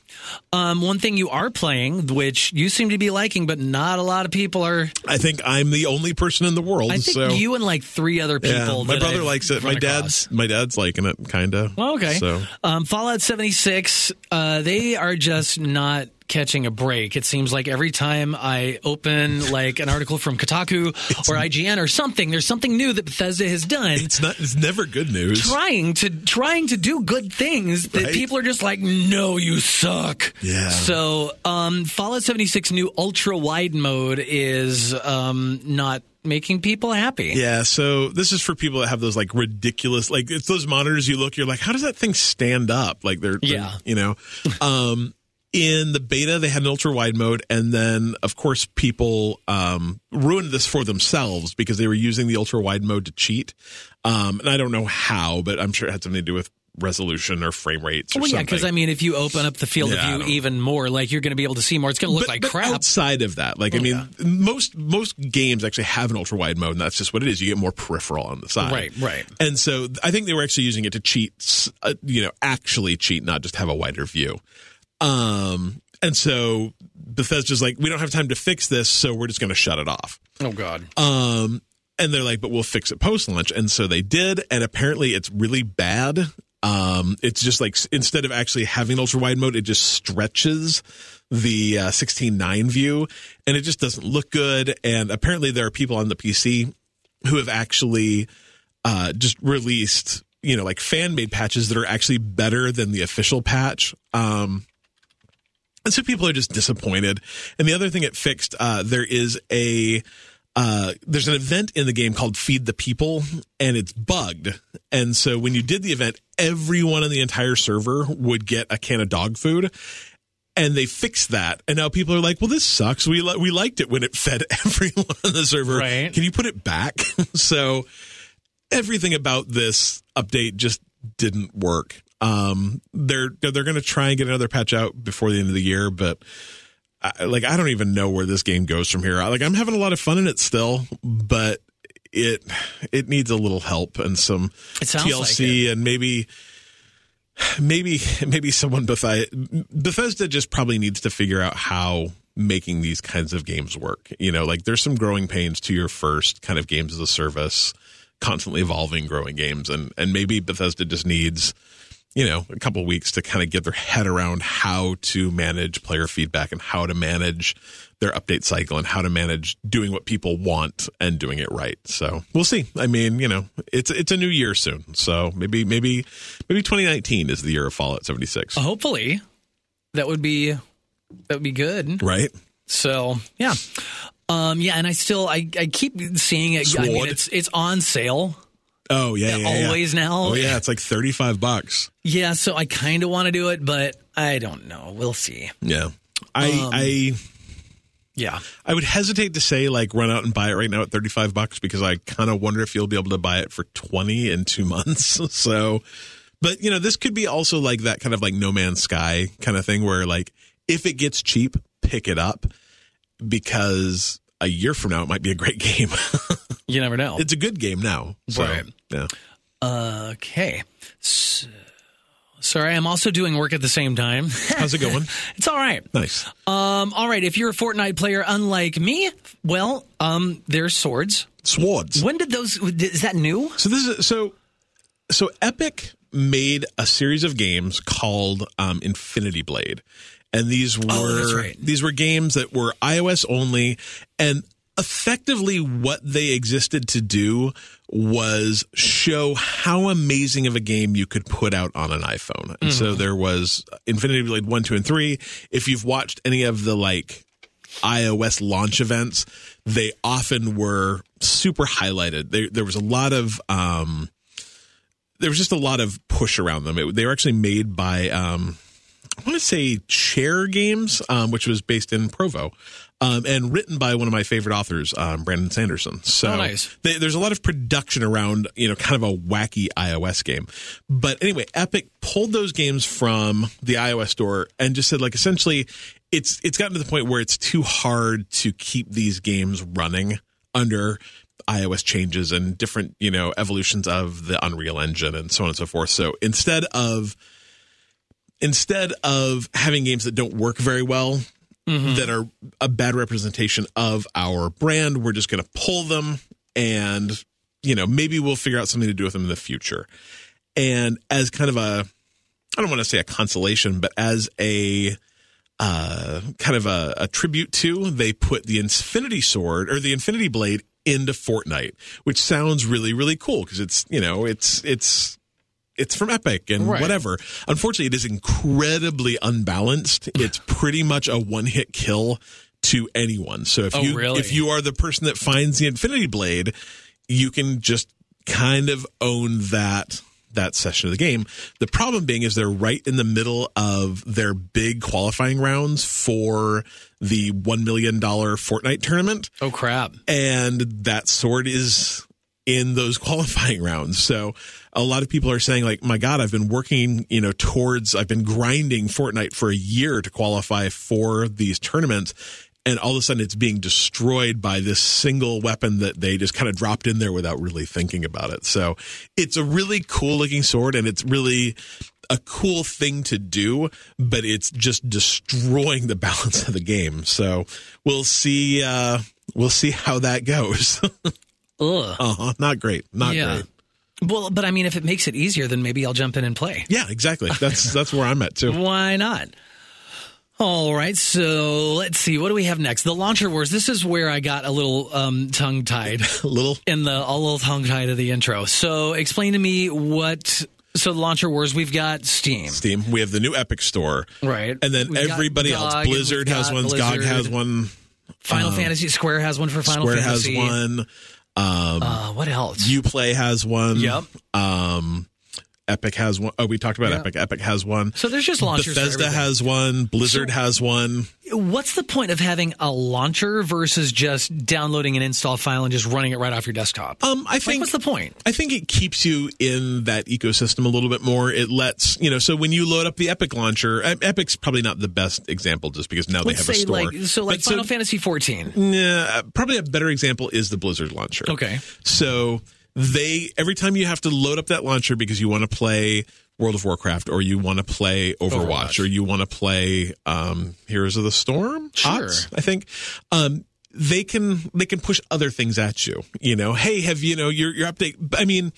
Um, one thing you are playing, which you seem to be liking, but not a lot of people are. I think I'm the only person in the world. I think so you and like three other people. yeah, my brother I've likes it. My across. dad's my dad's liking it, kind of. Well, okay. So Um, Fallout 76, uh, they are just not catching a break. It seems like every time I open like an article from Kotaku *laughs* or IGN or something, there's something new that Bethesda has done. it's not. It's never good news. Trying to trying to do good things that Right. people are just like, no, you suck. Yeah. So, um, Fallout 76 new ultra wide mode is um, not making people happy. Yeah, so this is for people that have those like ridiculous, like it's those monitors you look, you're like, how does that thing stand up? Like they're, they're- Yeah. you know. Um, in the beta, they had an ultra wide mode, and then of course people um, ruined this for themselves because they were using the ultra wide mode to cheat. Um, and I don't know how, but I'm sure it had something to do with resolution or frame rates or Well, yeah, because I mean, if you open up the field Yeah, of view even more, like you're going to be able to see more. It's going to look but, like but crap. outside of that, like I mean, most most games actually have an ultra wide mode, and that's just what it is. You get more peripheral on the side, Right, right. And so I think they were actually using it to cheat, uh, you know, actually cheat, not just have a wider view. Um, and so Bethesda's like, we don't have time to fix this, so we're just going to shut it off. Oh God. Um, and they're like, but we'll fix it post launch. And so they did. And apparently it's really bad. Um, it's just like instead of actually having ultra wide mode, it just stretches the uh, 16.9 view and it just doesn't look good. And apparently there are people on the PC who have actually uh, just released, you know, like fan made patches that are actually better than the official patch. Um, and so people are just disappointed. And the other thing it fixed, uh, there is a uh, there's an event in the game called Feed the People, and it's bugged. And so when you did the event, everyone on the entire server would get a can of dog food. And they fixed that, and now people are like, "Well, this sucks. We li- we liked it when it *laughs* fed everyone on the server. Right. Can you put it back?" *laughs* so everything about this update just didn't work. Um, they're they're going to try and get another patch out before the end of the year, but I, like I don't even know where this game goes from here. Like I'm having a lot of fun in it still, but it it needs a little help and some sounds like TLC and maybe maybe maybe someone Bethesda, Bethesda just probably needs to figure out how making these kinds of games work. You know, like there's some growing pains to your first kind of games as a service, constantly evolving growing games and and maybe Bethesda just needs you know, a couple weeks to kind of get their head around how to manage player feedback and how to manage their update cycle and how to manage doing what people want and doing it right. So we'll see. I mean, you know, it's it's a new year soon, so maybe maybe maybe 2019 is the year of Fallout 76, Hopefully, that would be that would be good. right? So yeah, um, yeah, and I still I, I keep seeing it. I mean, it's it's on sale. Oh yeah, yeah, yeah. always now. Oh yeah, it's like 35 bucks. Yeah, so I kind of want to do it, but I don't know. We'll see. Yeah. I Um, I Yeah, I would hesitate to say like run out and buy it right now at 35 bucks because I kind of wonder if you'll be able to buy it for 20 in 2 *laughs* months. so but you know, this could be also like that kind of like no man's sky kind of thing where like if it gets cheap, pick it up because a year from now it might be a great *laughs* game. You never know. it's a good game now. So, Right. yeah. Okay. So, sorry, I'm also doing work at the same time. *laughs* How's it going? *laughs* it's all right. nice. Um, all right. If you're a Fortnite player, unlike me, well, um, there's swords. Swords. When did those? Is that new? So this is so so Epic made a series of games called um, Infinity Blade, and these were Oh, right. these were games that were iOS only, and effectively what they existed to do was show how amazing of a game you could put out on an iPhone. And so Mm-hmm. there was Infinity Blade 1, 2 and 3. If you've watched any of the like iOS launch events, they often were super highlighted. There, there was a lot of, um, there was just a lot of push around them. It, they were actually made by, um, I want to say Chair Games, um, which was based in Provo, um, and written by one of my favorite authors, um, Brandon Sanderson. So Oh, nice. they, there's a lot of production around, you know, kind of a wacky iOS game. But anyway, Epic pulled those games from the iOS store and just said, like, essentially, it's it's gotten to the point where it's too hard to keep these games running under iOS changes and different, you know, evolutions of the Unreal Engine and so on and so forth. So instead of instead of having games that don't work very well that are a bad representation of our brand, we're just going to pull them and you know, maybe we'll figure out something to do with them in the future. And as kind of a I don't want to say a consolation, but as a uh, kind of a, a tribute to, they put the Infinity Sword or the Infinity Blade into Fortnite, which sounds really, really cool because it's you know it's it's it's from Epic and Right. whatever. Unfortunately, it is incredibly unbalanced. *sighs* It's pretty much a one hit kill to anyone. So if Oh, you really? if you are the person that finds the Infinity Blade, you can just kind of own that that session of the game. The problem being is they're right in the middle of their big qualifying rounds for the $1 million Fortnite tournament Oh crap! and that sword is in those *laughs* qualifying rounds. So a lot of people are saying like, my God, I've been working, you know, towards, I've been grinding Fortnite for a year to qualify for these tournaments. And all of a sudden it's being destroyed by this single weapon that they just kind of dropped in there without really thinking about it. So it's a really cool looking sword and it's really a cool thing to do, but it's just destroying the *laughs* balance of the game. So we'll see, uh, we'll see how that goes. *laughs* Ugh. uh-huh. Not great. Not yeah. great. Well, but I mean, if it makes it easier, then maybe I'll jump in and play. Yeah, exactly. That's *laughs* that's where I'm at too. Why not? All right, so let's see. What do we have next? The Launcher Wars. This is where I got a little um, tongue tied *laughs* A little in the a little tongue tied of the intro. So explain to me what. So the Launcher Wars. We've got Steam, Steam. We have the new Epic Store. right? And then We've everybody else. and Blizzard has one. GOG has one. Final Fantasy. Square has one for Final Square Fantasy. has one. Um, Uh, what else? Uplay has one. Yep. Um, Epic has one. Oh, we talked about Yeah. Epic. Epic has one. so there's just launchers. Bethesda has one. Blizzard So- has one. What's the point of having a launcher versus just downloading an install file and just running it right off your desktop? Um, I like, think what's the point? I think it keeps you in that ecosystem a little bit more. It lets you know. So when you load up the Epic launcher, Epic's probably not the best example, just because now Let's they have a store. like so, like But Final Fantasy 14. Yeah, probably a better example is the Blizzard launcher. Okay. So they every time you have to load up that launcher because you want to play World of Warcraft or you want to play Overwatch, Overwatch. or you want to play um, Heroes of the Storm, Sure. HOTS, I think. Um, they can they can push other things at you. You know, hey, have you know your your update? I mean,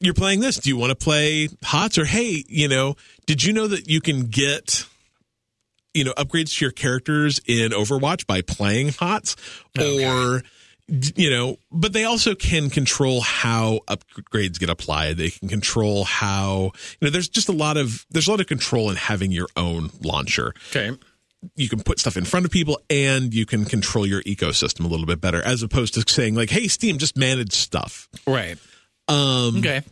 you're playing this. Do you want to play HOTS or hey, you know, did you know that you can get you know upgrades to your characters in Overwatch by playing HOTS or d- you know, but they also can control how upgrades get applied. They can control how you know. There's just a lot of there's a lot of control in having your own launcher. Okay. You can put stuff in front of people, and you can control your ecosystem a little bit better, as opposed to saying like, "Hey, Steam, just manage stuff." Right. Um, Okay.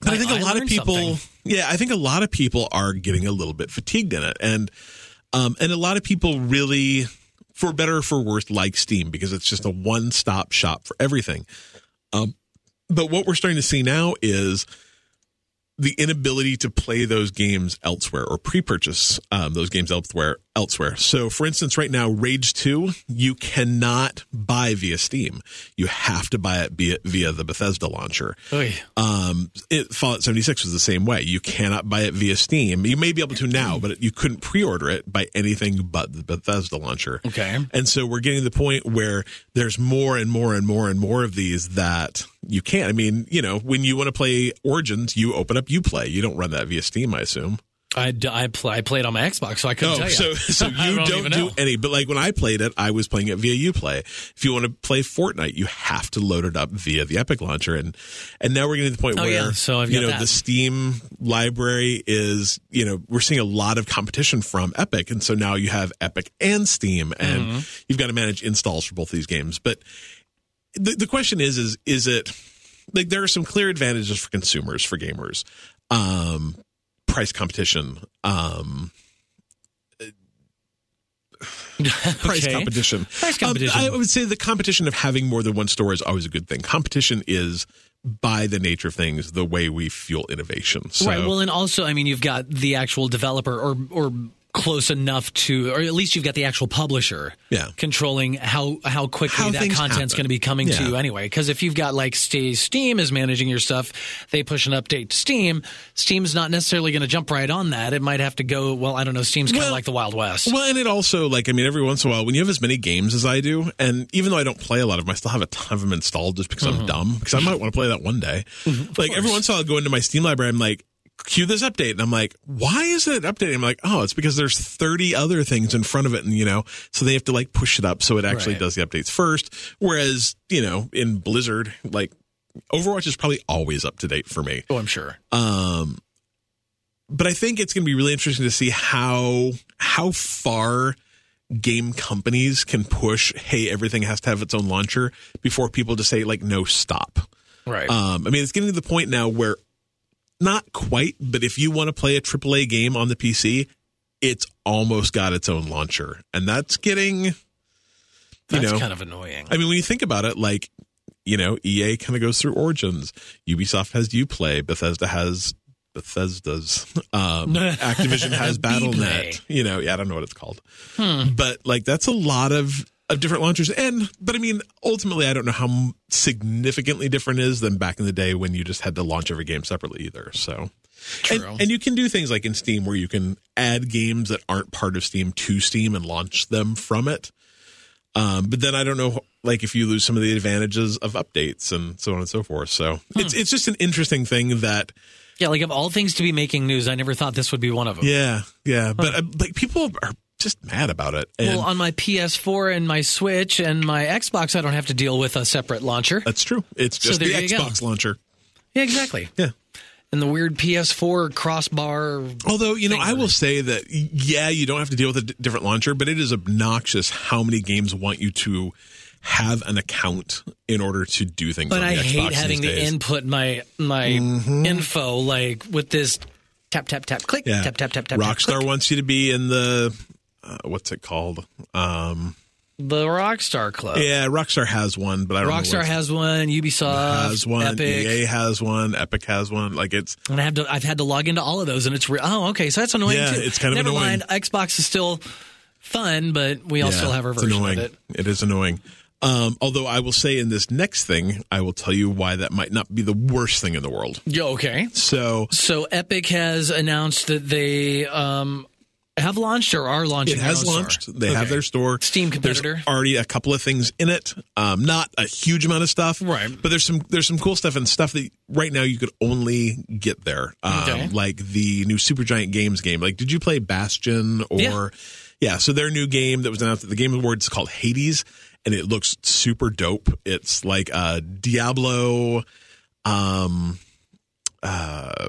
but I, think a I lot of people, something. yeah, I think a lot of people are getting a little bit fatigued in it, and um, and a lot of people really, for better or for worse, like Steam because it's just a one stop shop for everything. Um, but what we're starting to see now is the inability to play those games elsewhere or pre-purchase um, those games elsewhere. Elsewhere. So, for instance, right now, Rage Two you cannot buy via Steam. You have to buy it via, via the Bethesda launcher. Um, it, Fallout 76 was the same way. You cannot buy it via Steam. You may be able to now, but you couldn't pre-order it by anything but the Bethesda launcher. Okay. And so we're getting to the point where there's more and more and more and more of these that you can't. I mean, you know, when you want to play Origins, you open up UPlay. You don't run that via Steam, I assume. I pl- I played it on my Xbox, so I couldn't Oh, tell you. so so *laughs* you don't don't, do know. any. But like when I played it, I was playing it via UPlay. If you want to play Fortnite, you have to load it up via the Epic launcher, and and now we're getting to the point Oh, where yeah. So I've you know that. the Steam library is you know we're seeing a lot of competition from Epic, and so now you have Epic and Steam, and Mm-hmm. you've got to manage installs for both these games. But the the question is is is it like there are some clear advantages for consumers for gamers um price competition um *laughs* price Okay. competition Price Um, competition. i would say the competition of having more than one store is always a good thing competition is by the nature of things the way we fuel innovation so Right. Well, and also, I mean, you've got the actual developer or or close enough to, or at least you've got the actual publisher, Yeah. controlling how how quickly How that content's going to be coming to you anyway. Because if you've got like Steam is managing your stuff, they push an update to Steam. Steam's not necessarily going to jump right on that. It might have to go. Well, I don't know. Steam's kind of Well- like the Wild West. Well, and it also like I mean, every once in a while, when you have as many games as I do, and even though I don't play a lot of them, I still have a ton of them installed just because Mm-hmm. I'm dumb. Because I might want to play that one day. like every once in a while, I'll go into my Steam library. I'm like, cue this update, and I'm like, why isn't it updating? I'm like, oh, it's because there's 30 other things in front of it, and you know, so they have to like push it up so it actually Right. does the updates first. Whereas you know, in Blizzard, like Overwatch is probably always up to date for me. oh, I'm sure. Um, but I think it's going to be really interesting to see how how far game companies can push. Hey, everything has to have its own launcher before people just say like, no, stop. Right. Um, I mean, it's getting to the point now where not quite, but if you want to play a AAA game on the PC, it's almost got its own launcher, and that's getting. You That's know, kind of annoying. I mean, when you think about it, like, you know, EA kind of goes through Origins. Ubisoft has Uplay. Bethesda has Bethesda's. Um, *laughs* Activision has BattleNet. You know, yeah, I don't know what it's called. But, like, that's a lot of, of different launchers. And, but I mean, ultimately, I don't know how significantly different it is than back in the day when you just had to launch every game separately either. So. And, and you can do things like in Steam where you can add games that aren't part of Steam to Steam and launch them from it. Um, but then I don't know, like if you lose some of the advantages of updates and so on and so forth. So it's it's just an interesting thing that, yeah, like of all things to be making news, I never thought this would be one of them. yeah, yeah. But uh, like people are just mad about it, and Well, on my PS4 and my Switch and my Xbox, I don't have to deal with a separate launcher. that's true. It's just there the you go. Xbox launcher. Yeah, exactly. Yeah. And the weird PS4 crossbar. Although you know, I will say that yeah, you don't have to deal with a d- different launcher, but it is obnoxious how many games want you to have an account in order to do things. Like that. But I the hate having to input my my mm-hmm. info like with this tap tap tap click Yeah. tap tap tap tap. Rockstar tap, wants you to be in the uh, what's it called? Um, the Rockstar Club. yeah, Rockstar has one, but I don't. Rockstar has one. Ubisoft has one. Epic. EA has one. Epic has one. Like it's And I have to, I've had to log into all of those, and it's re- oh okay, so that's annoying Yeah, too. it's kind of Never annoying. mind. Xbox is still fun, but we all yeah, still have our version annoying. of it. It is annoying. Um, although I will say in this next thing, I will tell you why that might not be the worst thing in the world. Yeah, okay. So So Epic has announced that they um, have launched or are launching. it has own store. launched. They have their store. Steam competitor. There's already a couple of things in it. Um, not a huge amount of stuff, Right. But there's some there's some cool stuff and stuff that right now you could only get there. Um, Okay. Like the new Supergiant Games game. Like, did you play Bastion or? Yeah. Yeah, so their new game that was announced at the Game Awards is called Hades, and it looks super dope. It's like a Diablo, um, uh,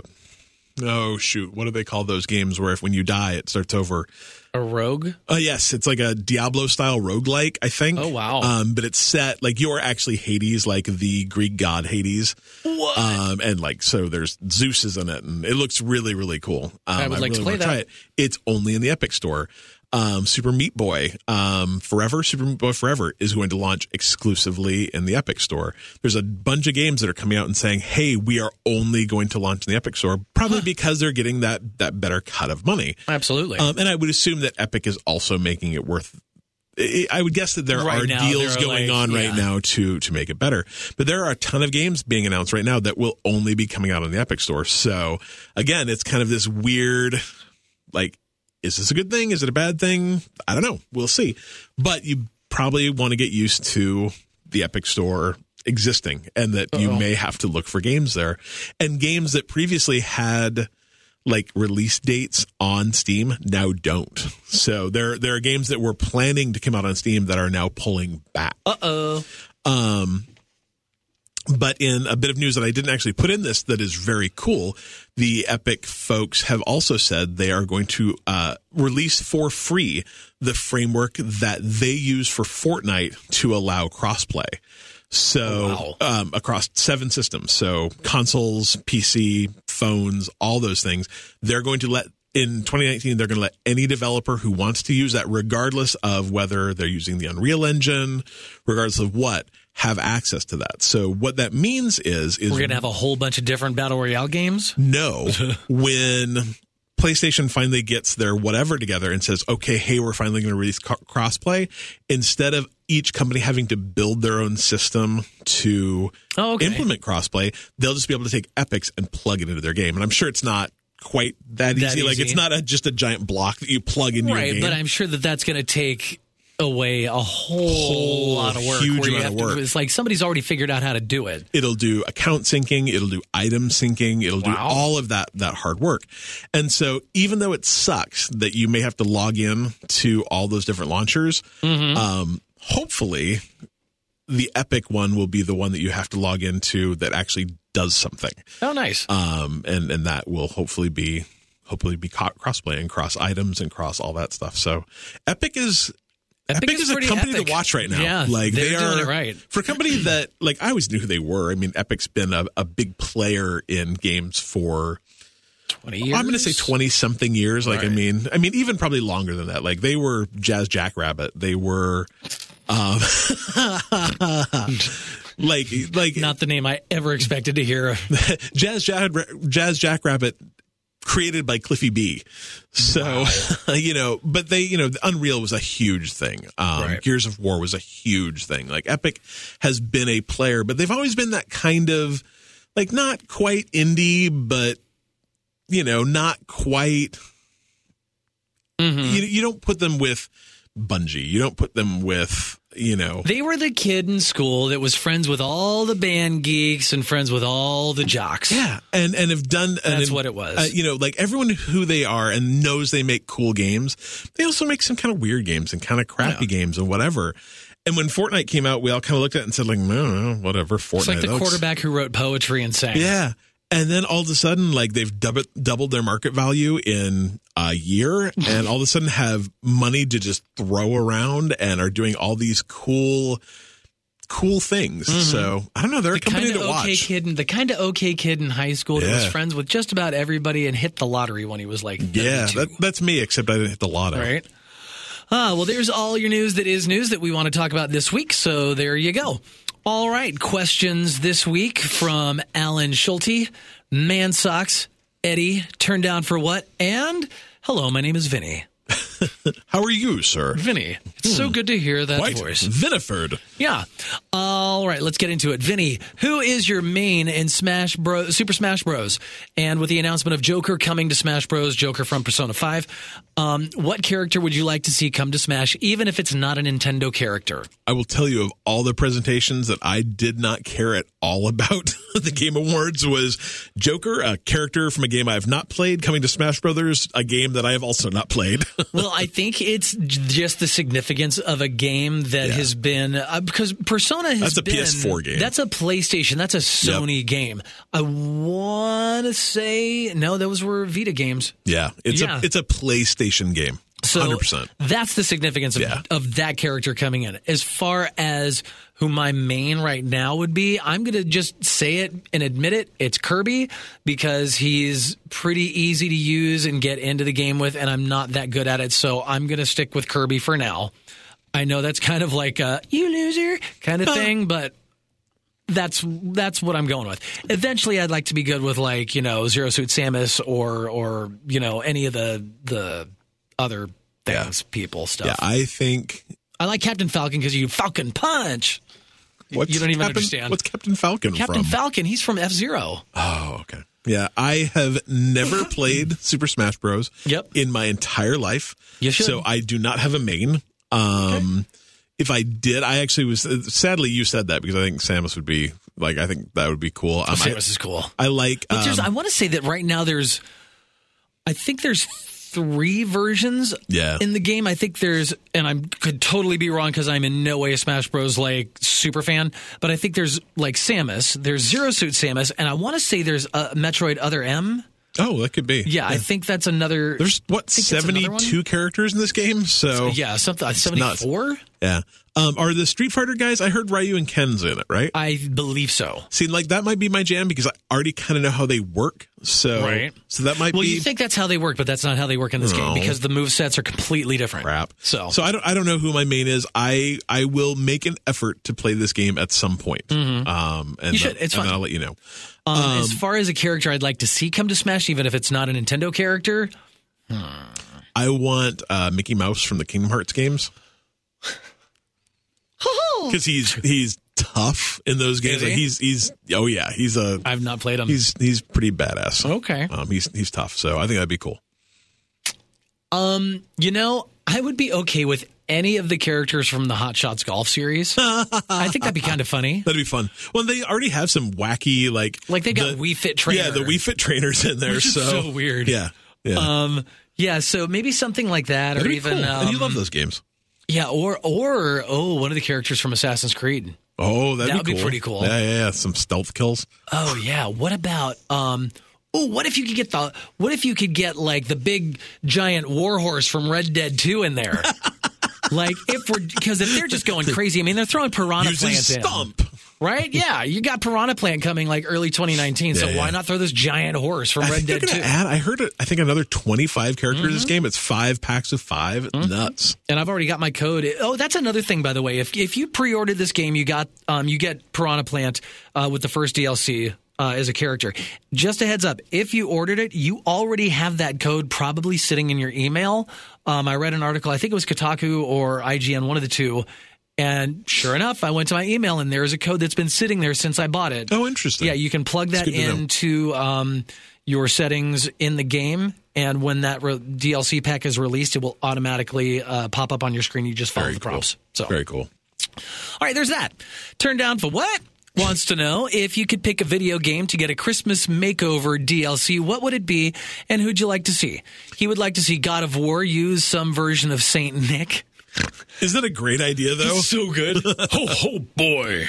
oh shoot, what do they call those games where if when you die it starts over? A rogue. Uh, yes, it's like a Diablo style roguelike, I think. Oh, wow. Um, but it's set like you're actually Hades, like the Greek god Hades. What? Um, and like so there's Zeus is in it and it looks really, really cool. Um, I would like to play that. Try it. It's only in the Epic store. Um, Super Meat Boy, um, Forever, Super Meat Boy Forever is going to launch exclusively in the Epic store. There's a bunch of games that are coming out and saying, Hey, we are only going to launch in the Epic store, probably because they're getting that, that better cut of money. Absolutely. Um, and I would assume that Epic is also making it worth. I I would guess that there Right are now, deals there are, going like, on right yeah. now to to make it better. But there are a ton of games being announced right now that will only be coming out on the Epic Store. So again, it's kind of this weird, like, is this a good thing? Is it a bad thing? I don't know. We'll see. But you probably want to get used to the Epic Store existing and that you may have to look for games there and games that previously had like release dates on Steam now don't. So there there are games that were planning to come out on Steam that are now pulling back. uh oh. Um, but in a bit of news that I didn't actually put in this that is very cool, the Epic folks have also said they are going to uh, release for free the framework that they use for Fortnite to allow crossplay. So um, across seven systems, so consoles, PC, phones, all those things, they're going to let in 2019 they're going to let any developer who wants to use that, regardless of whether they're using the Unreal Engine, regardless of what, have access to that. So what that means is is We're gonna have a whole bunch of different battle royale games. no *laughs* when PlayStation finally gets their whatever together and says, okay, hey, we're finally going to release co- crossplay, instead of each company having to build their own system to Oh, okay. implement crossplay, they'll just be able to take Epics and plug it into their game. And I'm sure it's not quite that, That easy. Like it's not a, just a giant block that you plug into your right, game. but I'm sure that that's going to take away a whole, Whole lot of work. huge amount of to- it's like somebody's already figured out how to do it. it'll do account syncing it'll do item syncing it'll do all of that that hard work and so even though it sucks that you may have to log in to all those different launchers Mm-hmm. um, hopefully the epic one will be the one that you have to log into that actually does something Oh, nice. um, and and that will hopefully be hopefully be crossplay and cross items and cross all that stuff so epic is Epic, is, a company epic. to watch right now. Yeah, like they are right. for a company *clears throat* that like I always knew who they were. I mean, Epic's been a, a big player in games for Twenty years. I'm going to say twenty something years. Like I mean, I mean even probably longer than that. Like they were Jazz Jackrabbit. They were. Um, *laughs* like like Not the name I ever expected to hear. Jazz *laughs* Jack, Jazz Jackrabbit created by Cliffy B. So, *laughs* you know, but they, you know, Unreal was a huge thing. Um, Right. Gears of War was a huge thing. Like Epic has been a player, but they've always been that kind of like not quite indie, but you know, not quite. Mm-hmm. You, you don't put them with Bungie. You don't put them with you know They were the kid in school that was friends with all the band geeks and friends with all the jocks. Yeah, and and have done. and That's have- what it was. Uh, you know, like everyone who they are and knows they make cool games. They also make some kind of weird games and kind of crappy games and whatever. And when Fortnite came out, we all kind of looked at it and said, like, no, no, whatever. Fortnite. It's like the looks- quarterback who wrote poetry and sang. Yeah. And then all of a sudden, like they've doubled, doubled their market value in a year, *laughs* and all of a sudden have money to just throw around and are doing all these cool, cool things. So I don't know. They're a Kind company of to okay watch. kid, the kind of okay kid in high school that was friends with just about everybody and hit the lottery when he was like Yeah, that, that's me. Except I didn't hit the lottery Right. Ah, well, there's all your news that is news that we want to talk about this week. So there you go. All right. Questions this week from Alan Schulte, Man Socks, Eddie, Turned Down for What? And hello, my name is Vinny. *laughs* How are you, sir? Vinny, it's so good to hear that Hmm. Quite voice. Viniford. Yeah. All right, let's get into it. Vinny, who is your main in Smash Bros. Super Smash Bros. And with the announcement of Joker coming to Smash Bros. Joker from Persona Five, um, what character would you like to see come to Smash, even if it's not a Nintendo character? I will tell you of all the presentations that I did not care at all about *laughs* the Game Awards was Joker, a character from a game I have not played, coming to Smash Brothers, a game that I have also not played. *laughs* Well, I think it's just the significance of a game that Yeah. has been uh, because Persona has That's a been PS4 game. That's a PlayStation. That's a Sony game. I want to say no, those were Vita games. yeah, it's Yeah. a it's a PlayStation game. So 100%. that's the significance of, Yeah. of that character coming in. As far as who my main right now would be, I'm going to just say it and admit it. It's Kirby because he's pretty easy to use and get into the game with, and I'm not that good at it. So I'm going to stick with Kirby for now. I know that's kind of like a you loser kind of thing, but that's that's what I'm going with. Eventually, I'd like to be good with like you know Zero Suit Samus or or you know any of the the other things, people stuff. Yeah, I think I like Captain Falcon because you Falcon punch. what's You don't even Captain- understand. What's Captain Falcon Captain from? Falcon, he's from F Zero. oh, okay. Yeah, I have never *laughs* played Super Smash Bros. Yep. in my entire life. You should. So I do not have a main. Um, If I did, I actually was. Sadly, you said that because I think Samus would be like. I think that would be cool. Um, I, Samus is cool. I like. But there's, um, I want to say that right now there's, I think there's three versions Yeah. in the game. I think there's, and I could totally be wrong because I'm in no way a Smash Bros. like super fan, but I think there's like Samus, there's Zero Suit Samus, and I want to say there's a Metroid Other M. oh, that could be. Yeah, I think that's another. There's what think that's another seventy-two characters in this game. So yeah, something 74. yeah. Um, are the Street Fighter guys? I heard Ryu and Ken's in it, right? I believe so. See, like that might be my jam because I already kind of know how they work. So, Right. so that might Well, be Well, you think that's how they work, but that's not how they work in this game because the move sets are completely different. crap. So, so I don't, I don't know who my main is. I, I will make an effort to play this game at some point. Um, and Mm-hmm. You should. then- It's and fun. I'll let you know. um, as far as a character I'd like to see come to Smash, even if it's not a Nintendo character, I want uh, Mickey Mouse from the Kingdom Hearts games *laughs* because he's he's tough in those games. He? Like he's he's oh yeah, he's a I've not played him. he's he's pretty badass. okay. Um, he's he's tough, so I think that'd be cool. Um, you know, I would be okay with any of the characters from the Hot Shots Golf series. I think that'd be kind of funny. *laughs* That'd be fun. Well, they already have some wacky like Like they got the- Wii Fit trainer. Yeah, the Wii Fit trainers in there. So, so weird. Yeah, yeah. Um, yeah, so maybe something like that, That'd or even cool. um, you love those games. yeah, or or oh, one of the characters from Assassin's Creed. Oh, that'd That would be be pretty cool. Yeah, yeah, yeah. Some stealth kills. Oh yeah, what about um? Oh, what if you could get the? What if you could get like the big giant warhorse from Red Dead Two in there? *laughs* like if we're because if they're just going crazy, I mean they're throwing piranha Using plants in. Right? *laughs* Yeah, you got Piranha Plant coming like early 2019. so Yeah, why not throw this giant horse from I Red Dead 2? gonna add. I heard. I think another twenty-five characters in this Mm-hmm. game. It's five packs of 5 It's Nuts. and I've already got my code. Oh, that's another thing, by the way. If if you pre-ordered this game, you got um you get Piranha Plant uh, with the first DLC. Uh, as a character, just a heads up: if you ordered it, you already have that code probably sitting in your email. Um, I read an article, I think it was Kotaku or IGN, one of the two, and sure enough, I went to my email and there is a code that's been sitting there since I bought it. Oh, interesting. Yeah, you can plug that good to know. into um, your settings in the game, and when that re- DLC pack is released, it will automatically uh, pop up on your screen. You just follow Very the cool. prompts. So, Very cool. all right, there's that. Turn down for what? Wants to know if you could pick a video game to get a Christmas makeover DLC, what would it be, and who'd you like to see? He would like to see God of War use some version of Saint Nick. Is that a great idea though? so good. *laughs* oh, oh boy.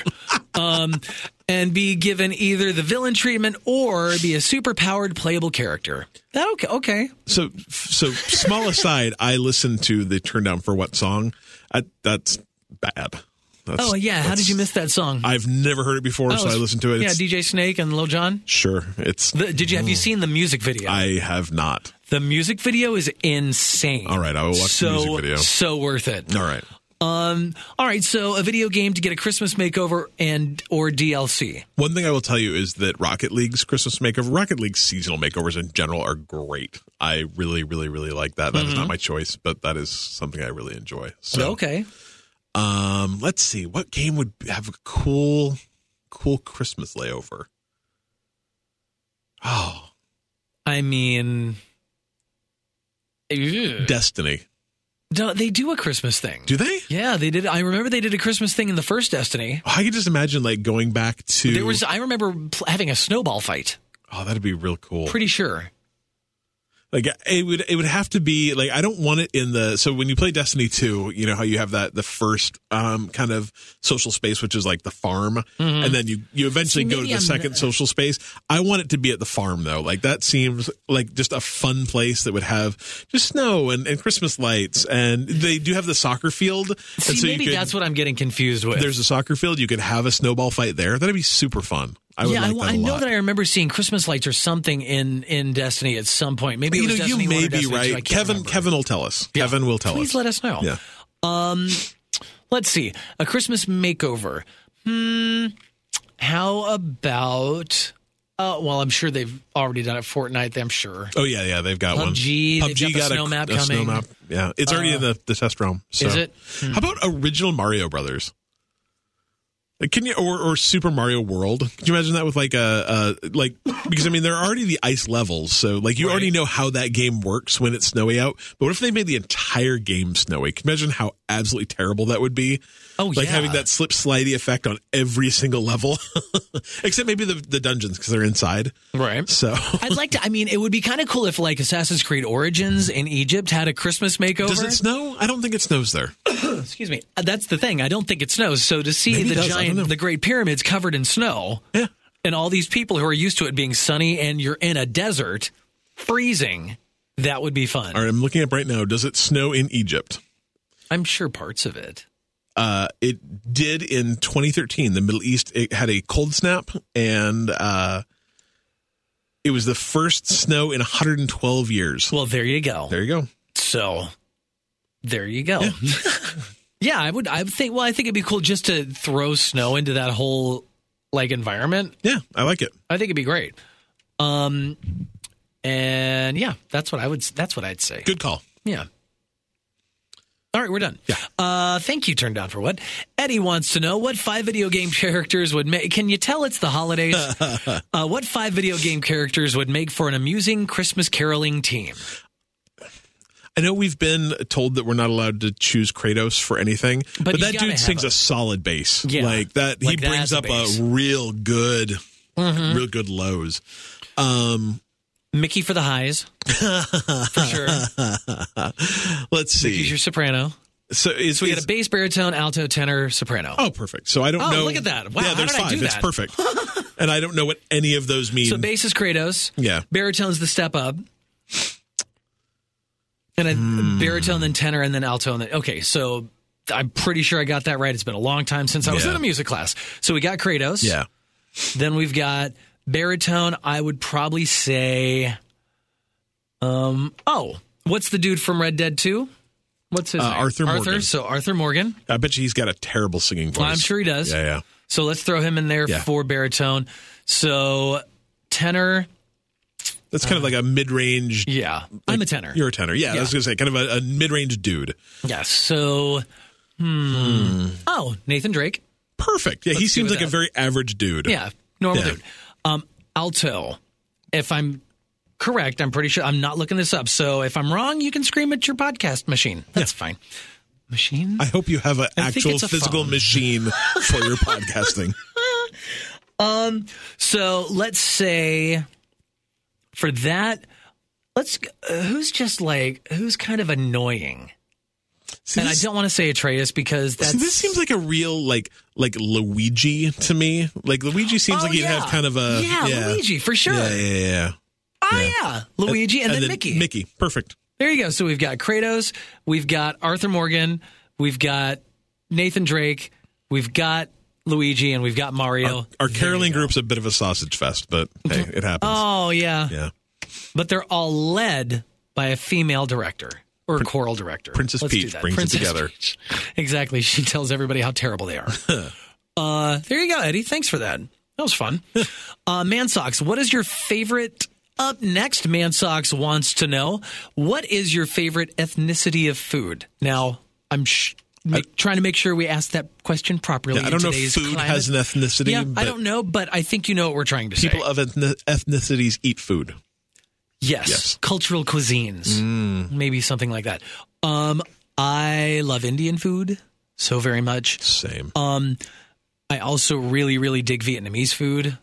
um, and be given either the villain treatment or be a super powered playable character. That okay? Okay. So, so small aside, I listened to the turn down for what song? I, that's bad. That's, Oh yeah. How did you miss that song? I've never heard it before, Oh, so I listened to it. Yeah, DJ Snake and Lil Jon. sure, it's. The, did you have you seen the music video? I have not. The music video is insane. All right, I will watch the music video. So so worth it. All right. Um. All right. So a video game to get a Christmas makeover and or DLC. One thing I will tell you is that Rocket League's Christmas makeover, Rocket League's seasonal makeovers in general are great. I really, really, really like that. That is not my choice, but that is something I really enjoy. So, Mm-hmm. Okay. um, let's see, what game would have a cool, cool Christmas layover? Oh, I mean. Ew. Destiny. No, they do a Christmas thing. Do they? Yeah, they did. I remember they did a Christmas thing in the first Destiny. Oh, I can just imagine like going back to. There was. I remember having a snowball fight. oh, that'd be real cool. Pretty sure. Like it would it would have to be like I don't want it in the so when you play Destiny 2, you know how you have that the first um kind of social space which is like the farm and then you you eventually Mm-hmm. Go to the I'm second social space. I want it to be at the farm though. Like that seems like just a fun place that would have just snow and, and Christmas lights and they do have the soccer field and See, so maybe you could, that's what I'm getting confused with. there's a soccer field you could have a snowball fight there. That'd be super fun. I yeah, like I, a know that I remember seeing Christmas lights or something in in Destiny at some point. Maybe it you was know, Destiny you may be Destiny right. Kevin remember. Kevin will tell us. Yeah. Kevin will tell Please us. Please let us know. Yeah. Um, let's see. A Christmas makeover. Hmm. How about? Uh, well, I'm sure they've already done it. Fortnite. I'm sure. Oh yeah, yeah, they've got one. PUBG, they've got the snow map coming. Uh, Yeah, it's already in the, the test realm. So. Is it? Hmm. How about original Mario Brothers? Can you or, or Super Mario World? Can you imagine that with like a, a like because I mean there are already the ice levels, so like you Right. already know how that game works when it's snowy out. But what if they made the entire game snowy? Can you imagine how absolutely terrible that would be? Oh, like yeah. having that slip slidey effect on every single level, *laughs* except maybe the the dungeons because they're inside. Right. So *laughs* I'd like to. I mean, it would be kind of cool if like Assassin's Creed Origins in Egypt had a Christmas makeover. does it snow? I don't think it snows there. *coughs* Excuse me. Uh, That's the thing. I don't think it snows. So to see Maybe the does. I don't know. giant, the Great Pyramids covered in snow, Yeah. and all these people who are used to it being sunny, and you're in a desert, freezing, that would be fun. All right, I'm looking up right now. Does it snow in Egypt? I'm sure parts of it. Uh, it did in 2013. The Middle East it had a cold snap, and uh, it was the first snow in 112 years. Well, there you go. There you go. So there you go. *laughs* Yeah. I would. I would think. Well, I think it'd be cool just to throw snow into that whole like environment. Yeah, I like it. I think it'd be great. Um, And yeah, that's what I would. That's what I'd say. Good call. Yeah. All right, we're done. Yeah. Uh, thank you, Turned Down for What? Eddie wants to know what five video game characters would make. Can you tell it's the holidays? *laughs* uh, what five video game characters would make for an amusing Christmas caroling team? I know we've been told that we're not allowed to choose Kratos for anything, but, you that dude sings a- a, solid bass. Yeah. Like that, Like he brings a up. Mm-hmm. a real good, real good lows. Um, Mickey for the highs, for sure. *laughs* let's see. He's your soprano. so is, So we is- got a bass, baritone, alto, tenor, soprano. Oh, perfect. So I don't Oh, know. look at that. Wow, Yeah, there's five. It's that? perfect. *laughs* and I don't know what any of those mean. So bass is Kratos. Yeah. Baritone's the step up. And a Hmm. baritone, then tenor, and then alto. And then, okay, so I'm pretty sure I got that right. It's been a long time since I was Yeah. in a music class. So we got Kratos. yeah. Then we've got baritone. I would probably say, um, oh, what's the dude from Red Dead 2? What's his Uh, name? Arthur Arthur. Morgan. So Arthur Morgan. I bet you he's got a terrible singing voice. I'm sure he does. Yeah, yeah. So let's throw him in there Yeah. for baritone. So tenor. That's kind of like a mid-range. Yeah, I'm a tenor. You're a tenor. Yeah, I was going to say kind of a, a mid-range dude. Yes. So, hmm. Oh, Nathan Drake. Perfect. Yeah, he Let's go seems like a very average dude. Yeah, normal Yeah. dude. Um, alto. If I'm correct, I'm pretty sure I'm not looking this up. So if I'm wrong, you can scream at your podcast machine. That's fine. Machine. I hope you have an I actual physical phone. machine *laughs* for your podcasting. Um, so let's say for that, let's. Uh, who's just like who's kind of annoying. See, And I don't want to say Atreus because that's see, this seems like a real like like Luigi to me. Like Luigi seems Oh, like he'd yeah. have kind of a yeah, Luigi for sure. Yeah, yeah, yeah. yeah. Oh yeah, Luigi and, then, Mickey. Mickey, perfect. There you go. So we've got Kratos, we've got Arthur Morgan, we've got Nathan Drake, we've got Luigi, and we've got Mario. Our caroling group's a bit of a sausage fest, but hey, it happens. Oh yeah. yeah. but they're all led by a female director or choral director. Princess Let's Peach brings it together. Peach. Exactly. She tells everybody how terrible they are. *laughs* uh, there you go, Eddie. Thanks for that. That was fun. *laughs* uh, Man Socks, what is your favorite? Up next, Man Socks wants to know what is your favorite ethnicity of food? Now, I'm sh- make, trying to make sure we ask that question properly. Yeah, I don't know if food climate. has an ethnicity, Yeah, but I don't know, but I think you know what we're trying to people say. People of ethni- ethnicities eat food. Yes. Yes. Cultural cuisines. Maybe something like that. Um, I love Indian food so very much. Same. Um, I also really, really dig Vietnamese food.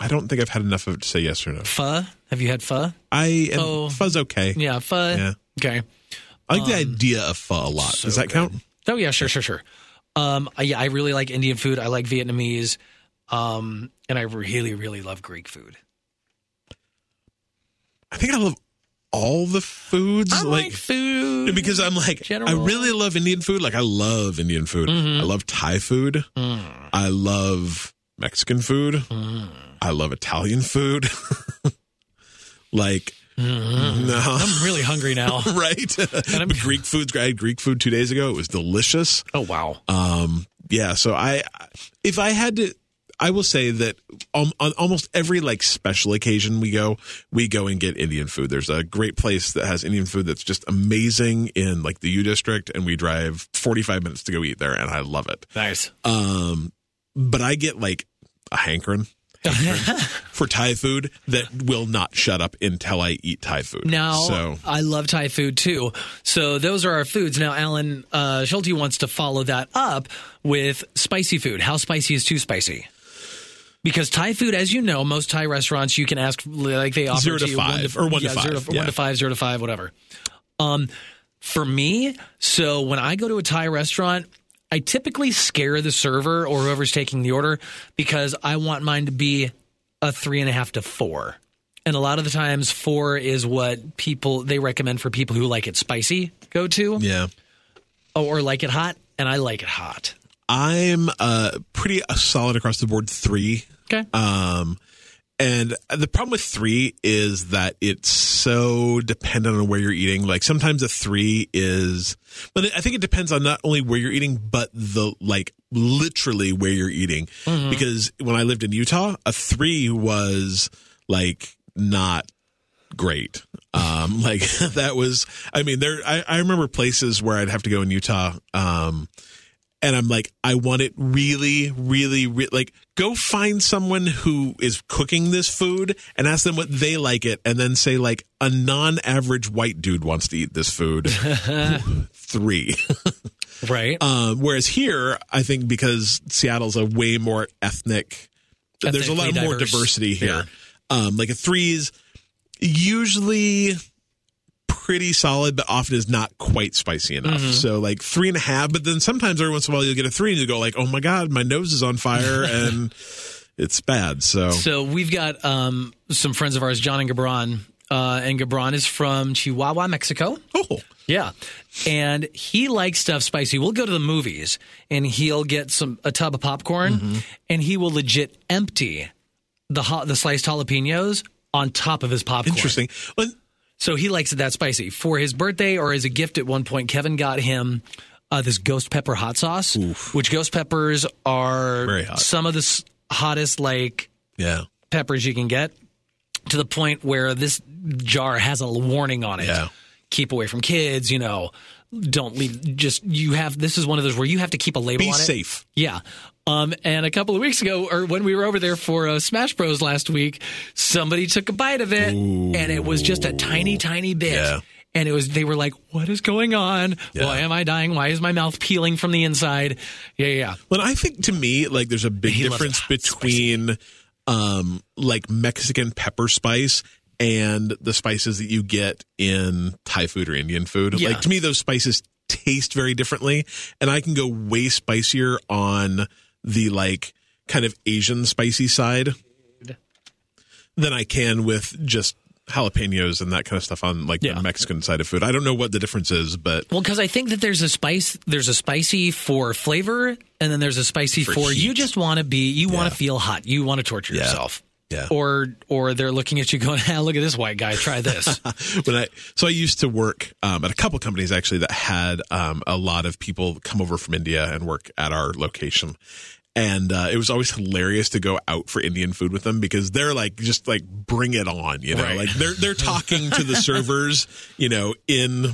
I don't think I've had enough of it to say yes or no. Pho. Have you had pho? I am Oh. fuzz okay. Yeah, pho. Yeah. Okay. I like the idea of pho a lot. Does that count? Oh yeah, sure, sure, sure. Um, I- yeah, I really like Indian food. I like Vietnamese. Um, and I really, really love Greek food. I think I love all the foods. I like, food because I'm like General. I really love Indian food. Like I love Indian food. Mm-hmm. I love Thai food. Mm. I love Mexican food. I love Italian food. *laughs* like Mm-hmm. no, I'm really hungry now. *laughs* right? *laughs* But Greek food's. I had Greek food two days ago. It was delicious. oh wow. Um, yeah. So I, if I had to, I will say that um, on almost every like special occasion we go, we go and get Indian food. There's a great place that has Indian food that's just amazing in like the U District, and we drive 45 minutes to go eat there, and I love it. Nice. Um, but I get like a hankering *laughs* for Thai food that will not shut up until I eat Thai food. Now, so I love Thai food too. So those are our foods. Now, Alan uh, Schulte wants to follow that up with spicy food. How spicy is too spicy? Because Thai food, as you know, most Thai restaurants you can ask like they offer Zero to you five, or one to yeah, Zero five, to, yeah. one to five, zero to five, whatever. Um, for me, so when I go to a Thai restaurant, I typically scare the server or whoever's taking the order because I want mine to be a three and a half to four. And a lot of the times, four is what people they recommend for people who like it spicy go to yeah. oh, or like it hot. And I like it hot. I'm uh, pretty solid across the board three. Okay. Um, and the problem with three is that it's so dependent on where you're eating. Like sometimes a three is, but I think it depends on not only where you're eating, but the like literally where you're eating. Because when I lived in Utah, a three was like not great. Um, *laughs* like *laughs* that was, I mean, there, I, I remember places where I'd have to go in Utah. Um, and I'm like, I want it really, really, re- like, go find someone who is cooking this food and ask them what they like it, and then say like a non-average white dude wants to eat this food. *laughs* Three. *laughs* Right. Um, whereas here, I think because Seattle's a way more ethnic, there's a lot Ethnically more diversity here. Yeah. Um, like a three is usually pretty solid, but often is not quite spicy enough. Mm-hmm. So like three and a half, but then sometimes every once in a while you'll get a three and you go like, oh my god, my nose is on fire *laughs* and it's bad. So So we've got um, some friends of ours, John and Gabron. Uh, and Gabron is from Chihuahua, Mexico. oh, Yeah. And he likes stuff spicy. We'll go to the movies and he'll get some a tub of popcorn Mm-hmm. and he will legit empty the ha- the sliced jalapenos on top of his popcorn. interesting. Well, So he likes it that spicy. For his birthday or as a gift at one point, Kevin got him uh, this ghost pepper hot sauce, which ghost peppers are some of the s- hottest like yeah, peppers you can get to the point where this jar has a warning on it. Yeah. Keep away from kids, you know. Don't leave just you have this is one of those where you have to keep a label be on it. safe. Yeah. Um, and a couple of weeks ago, or when we were over there for uh, Smash Bros last week, somebody took a bite of it, and it was just a tiny, tiny bit. Yeah. And it was, they were like, "What is going on? Why am I dying? Why is my mouth peeling from the inside?" Yeah, yeah. yeah. Well, I think to me, like, there's a big difference between, um, like Mexican pepper spice and the spices that you get in Thai food or Indian food. Yeah. Like, to me, those spices taste very differently, and I can go way spicier on the like kind of Asian spicy side than I can with just jalapenos and that kind of stuff on like Yeah. the Mexican side of food. I don't know what the difference is, but Well, because I think that there's a spice, there's a spicy for flavor, and then there's a spicy for, For you just want to be, you want to feel hot, you want to torture Yeah. yourself. Yeah. Or, or they're looking at you going, ah, look at this white guy, try this. *laughs* when I so I used to work um, at a couple companies actually that had um, a lot of people come over from India and work at our location. And uh, it was always hilarious to go out for Indian food with them because they're like just like bring it on, you know, Right. like they're they're talking to the *laughs* servers, you know, in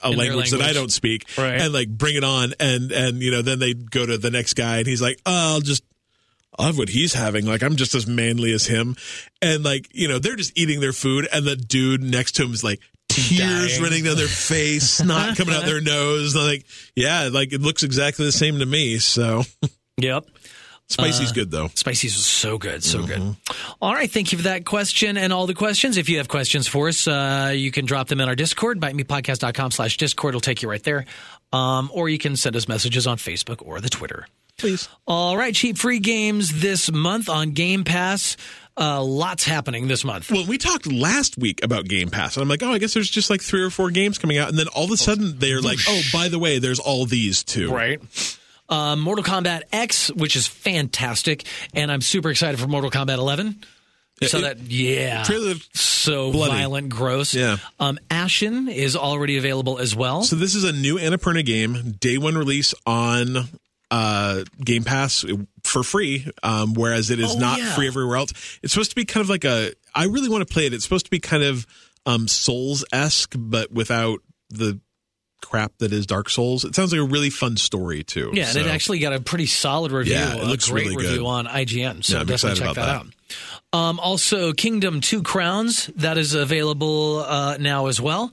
a their language, that I don't speak, Right. and like bring it on, and and you know then they go to the next guy and he's like, oh, I'll just I have what he's having. Like I'm just as manly as him, and like you know they're just eating their food, and the dude next to him is like tears Dying. running down their face, *laughs* snot coming out their nose. And I'm like yeah, like it looks exactly the same to me. So yep. Spicy's good though. Spicy's was so good, so Mm-hmm. good. All right, thank you for that question and all the questions. If you have questions for us, uh, you can drop them in our Discord, bytemepodcast.com slash Discord. It'll take you right there. Um, or you can send us messages on Facebook or the Twitter. Please. All right, cheap free games this month on Game Pass. Uh, lots happening this month. Well, we talked last week about Game Pass, and I'm like, oh, I guess there's just like three or four games coming out, and then all of a sudden they're like, oh, by the way, there's all these too. Right. Um, Mortal Kombat X, which is fantastic, and I'm super excited for Mortal Kombat 11. So that yeah, so bloody. violent, gross. Yeah. Um, Ashen is already available as well. So this is a new Annapurna game, day one release on uh, Game Pass for free, um, whereas it is Oh, not yeah. free everywhere else. It's supposed to be kind of like a. I really want to play it. It's supposed to be kind of um, Souls esque, but without the crap that is Dark Souls. It sounds like a really fun story too. yeah, and it actually got a pretty solid review. Yeah, it a looks great really review good. on IGN. So Yeah, I'm definitely excited check about that, that. out. Um, also, Kingdom Two Crowns that is available uh, now as well.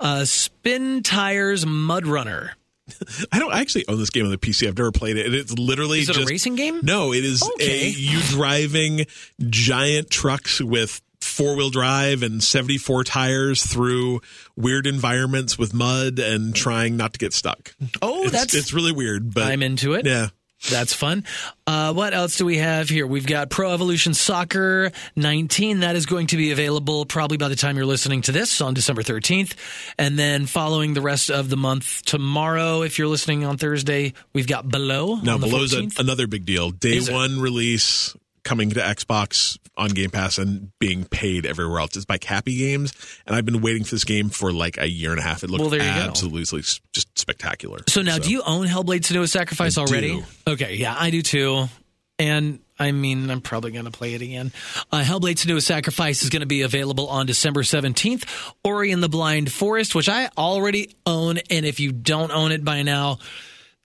Uh, Spin Tires Mud Runner. *laughs* I don't actually own this game on the PC. I've never played it, and it's literally Is it just a racing game? No, it is Okay. a you driving giant trucks with four wheel drive and 74 tires through weird environments with mud and trying not to get stuck. Oh, It's, that's it's really weird, but I'm into it. yeah. That's fun. Uh, what else do we have here? We've got Pro Evolution Soccer 19. That is going to be available probably by the time you're listening to this on December 13th. And then following the rest of the month tomorrow, if you're listening on Thursday, we've got Below. Now, Below's a, another big deal. Day Is one release coming to Xbox on Game Pass and being paid everywhere else. It's by Capy Games, and I've been waiting for this game for like a year and a half. It looks Well, absolutely s- just spectacular. So now, do you own Hellblade Senua's Sacrifice I already? do. Okay, yeah, I do too. And I mean, I'm probably going to play it again. Uh, Hellblade Senua's Sacrifice is going to be available on December 17th. Ori and the Blind Forest, which I already own, and if you don't own it by now,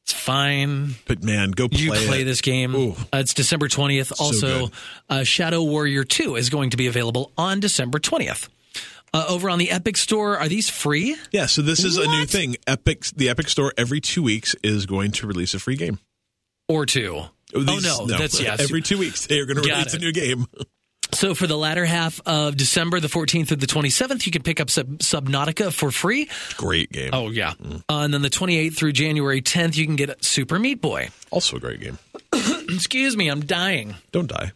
it's fine. But man, go play You play it. this game. Uh, it's December 20th. Also, good. uh, Shadow Warrior 2 is going to be available on December 20th. Uh, over on the Epic Store, are these free? Yeah, so this is a new thing. Epic, the Epic Store, every two weeks is going to release a free game. Or two? These- oh, no. That's, yeah. every two weeks they are going to release a new game. *laughs* So for the latter half of December, the 14th through the 27th, you can pick up Sub- Subnautica for free. Great game. Oh, yeah. Uh, and then the 28th through January 10th, you can get Super Meat Boy. Also a great game. *coughs* Excuse me, I'm dying. Don't die.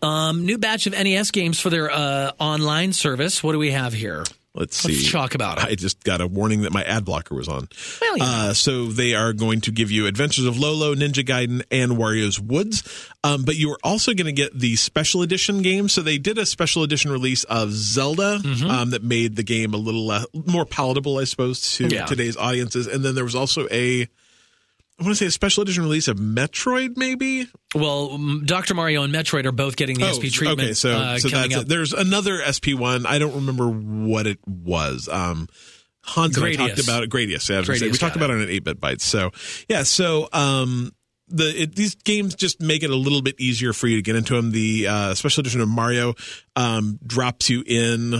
Um, new batch of NES games for their uh, online service. What do we have here? Let's see. Let's talk about it. I just got a warning that my ad blocker was on. Well, know. Uh, so they are going to give you Adventures of Lolo, Ninja Gaiden, and Wario's Woods. Um, but you are also going to get the special edition game. So they did a special edition release of Zelda Mm-hmm. um, that made the game a little uh, more palatable, I suppose, to Yeah. today's audiences. And then there was also a, I want to say a special edition release of Metroid, maybe. Well, Dr. Mario and Metroid are both getting the SP treatment Oh, Okay, so uh, so that's it. There's another SP one. I don't remember what it was. Um, Hans and I talked about it. Gradius. Yeah. Gradius we talked about it on an eight bit bytes. So yeah, so um, the it, these games just make it a little bit easier for you to get into them. The uh, special edition of Mario um, drops you in.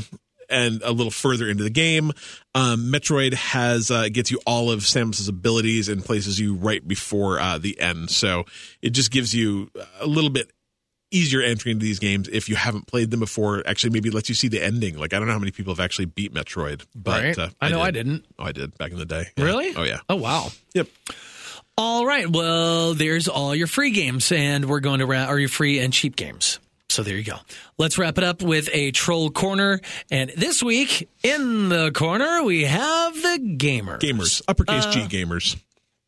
And a little further into the game, um, Metroid has uh, gets you all of Samus's abilities and places you right before uh, the end. So it just gives you a little bit easier entry into these games if you haven't played them before. Actually, maybe lets you see the ending. Like I don't know how many people have actually beat Metroid, but Right. uh, I know I didn't. Oh, I did back in the day. Yeah. Really? Oh yeah. Oh, wow. Yep. All right. Well, there's all your free games, and we're going to wrap, or your free and cheap games. So there you go. Let's wrap it up with a troll corner. And this week in the corner, we have the gamers. Gamers, uppercase Uh, G gamers.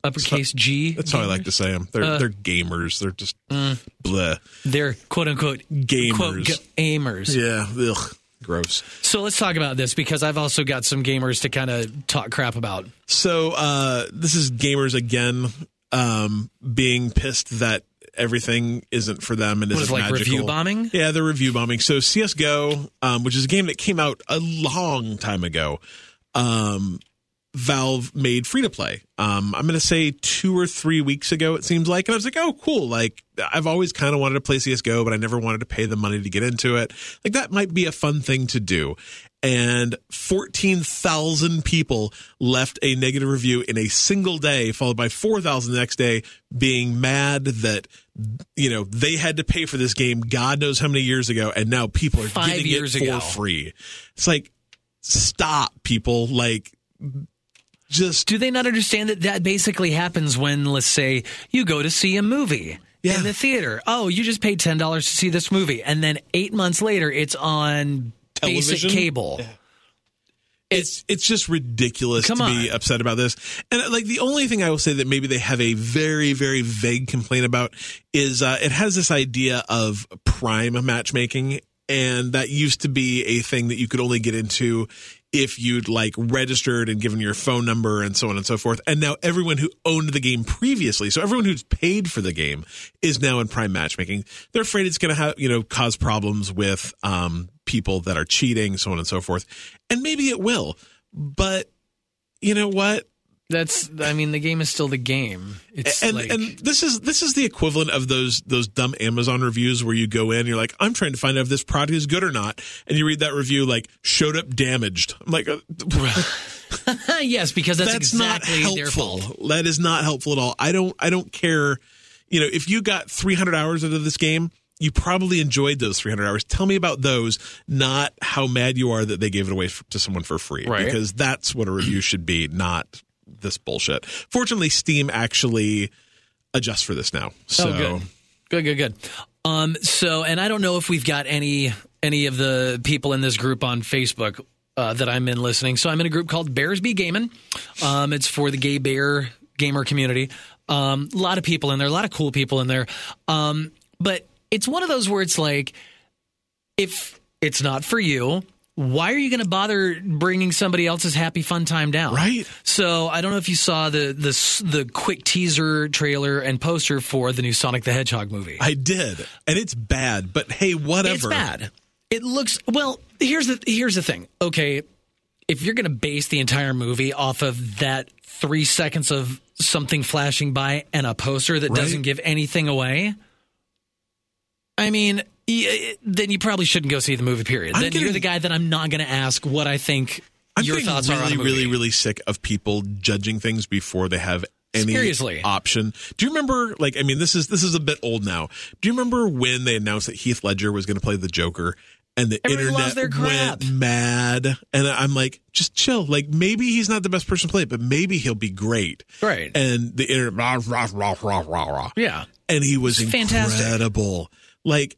Uppercase G. That's how I like to say them. They're Uh, they're gamers. They're just mm. bleh. They're quote unquote Gamers. Quote, gamers. Yeah. Ugh. Gross. So let's talk about this because I've also got some gamers to kind of talk crap about. So uh, this is gamers again um, being pissed that everything isn't for them and is like magical. review bombing? Yeah, the review bombing. So CS:GO, um, which is a game that came out a long time ago, um, Valve made free to play. Um, I'm going to say two or three weeks ago, it seems like. And I was like, oh, cool. Like, I've always kind of wanted to play CSGO, but I never wanted to pay the money to get into it. Like, that might be a fun thing to do. And 14,000 people left a negative review in a single day, followed by 4,000 the next day, being mad that, you know, they had to pay for this game God knows how many years ago. And now people are Five getting years it for ago. free. It's like, stop, people. Like, just Do they not understand that that basically happens when, let's say, you go to see a movie Yeah. in the theater? Oh, you just paid ten dollars to see this movie, and then eight months later, it's on basic Television? cable. it's it's just ridiculous Come to be on. upset about this. And like the only thing I will say that maybe they have a very very vague complaint about is uh, it has this idea of prime matchmaking, and that used to be a thing that you could only get into if you'd like registered and given your phone number and so on and so forth. And now everyone who owned the game previously, so everyone who's paid for the game is now in prime matchmaking. They're afraid it's going to have, you know, cause problems with um, people that are cheating, so on and so forth. And maybe it will. But you know what? That's, I mean, the game is still the game. It's and like, and this is this is the equivalent of those those dumb Amazon reviews where you go in, you're like, I'm trying to find out if this product is good or not, and you read that review like showed up damaged. I'm like, *laughs* yes, because that's, that's exactly not helpful. That is not helpful at all. I don't I don't care. You know, if you got 300 hours of this game, you probably enjoyed those 300 hours. Tell me about those, not how mad you are that they gave it away to someone for free. Right. Because that's what a review should be, not this bullshit. Fortunately, Steam actually adjusts for this now. So oh, good. Good, good, good. Um, so, and I don't know if we've got any any of the people in this group on Facebook uh, that I'm in listening. So I'm in a group called Bears Be Gaming. Um, it's for the gay bear gamer community. Um, a lot of people in there, a lot of cool people in there. Um, but it's one of those where it's like, if it's not for you, why are you going to bother bringing somebody else's happy fun time down? Right. So I don't know if you saw the the the quick teaser trailer and poster for the new Sonic the Hedgehog movie. I did, and it's bad. But hey, whatever. It's bad. It looks well. Here's the here's the thing. Okay, if you're going to base the entire movie off of that three seconds of something flashing by and a poster that Right. doesn't give anything away, I mean, y- then you probably shouldn't go see the movie. Period. I'm then you're the guy that I'm not going to ask what I think I'm your thoughts really, are on a really, really sick of people judging things before they have any Seriously. option. Do you remember? Like, I mean, this is this is a bit old now. Do you remember when they announced that Heath Ledger was going to play the Joker? And the Everybody internet went mad, and I'm like, just chill. Like maybe he's not the best person to play it, but maybe he'll be great. Right. And the internet, rah, rah, rah, rah, rah, rah. Yeah. and he was fantastic. incredible. Like,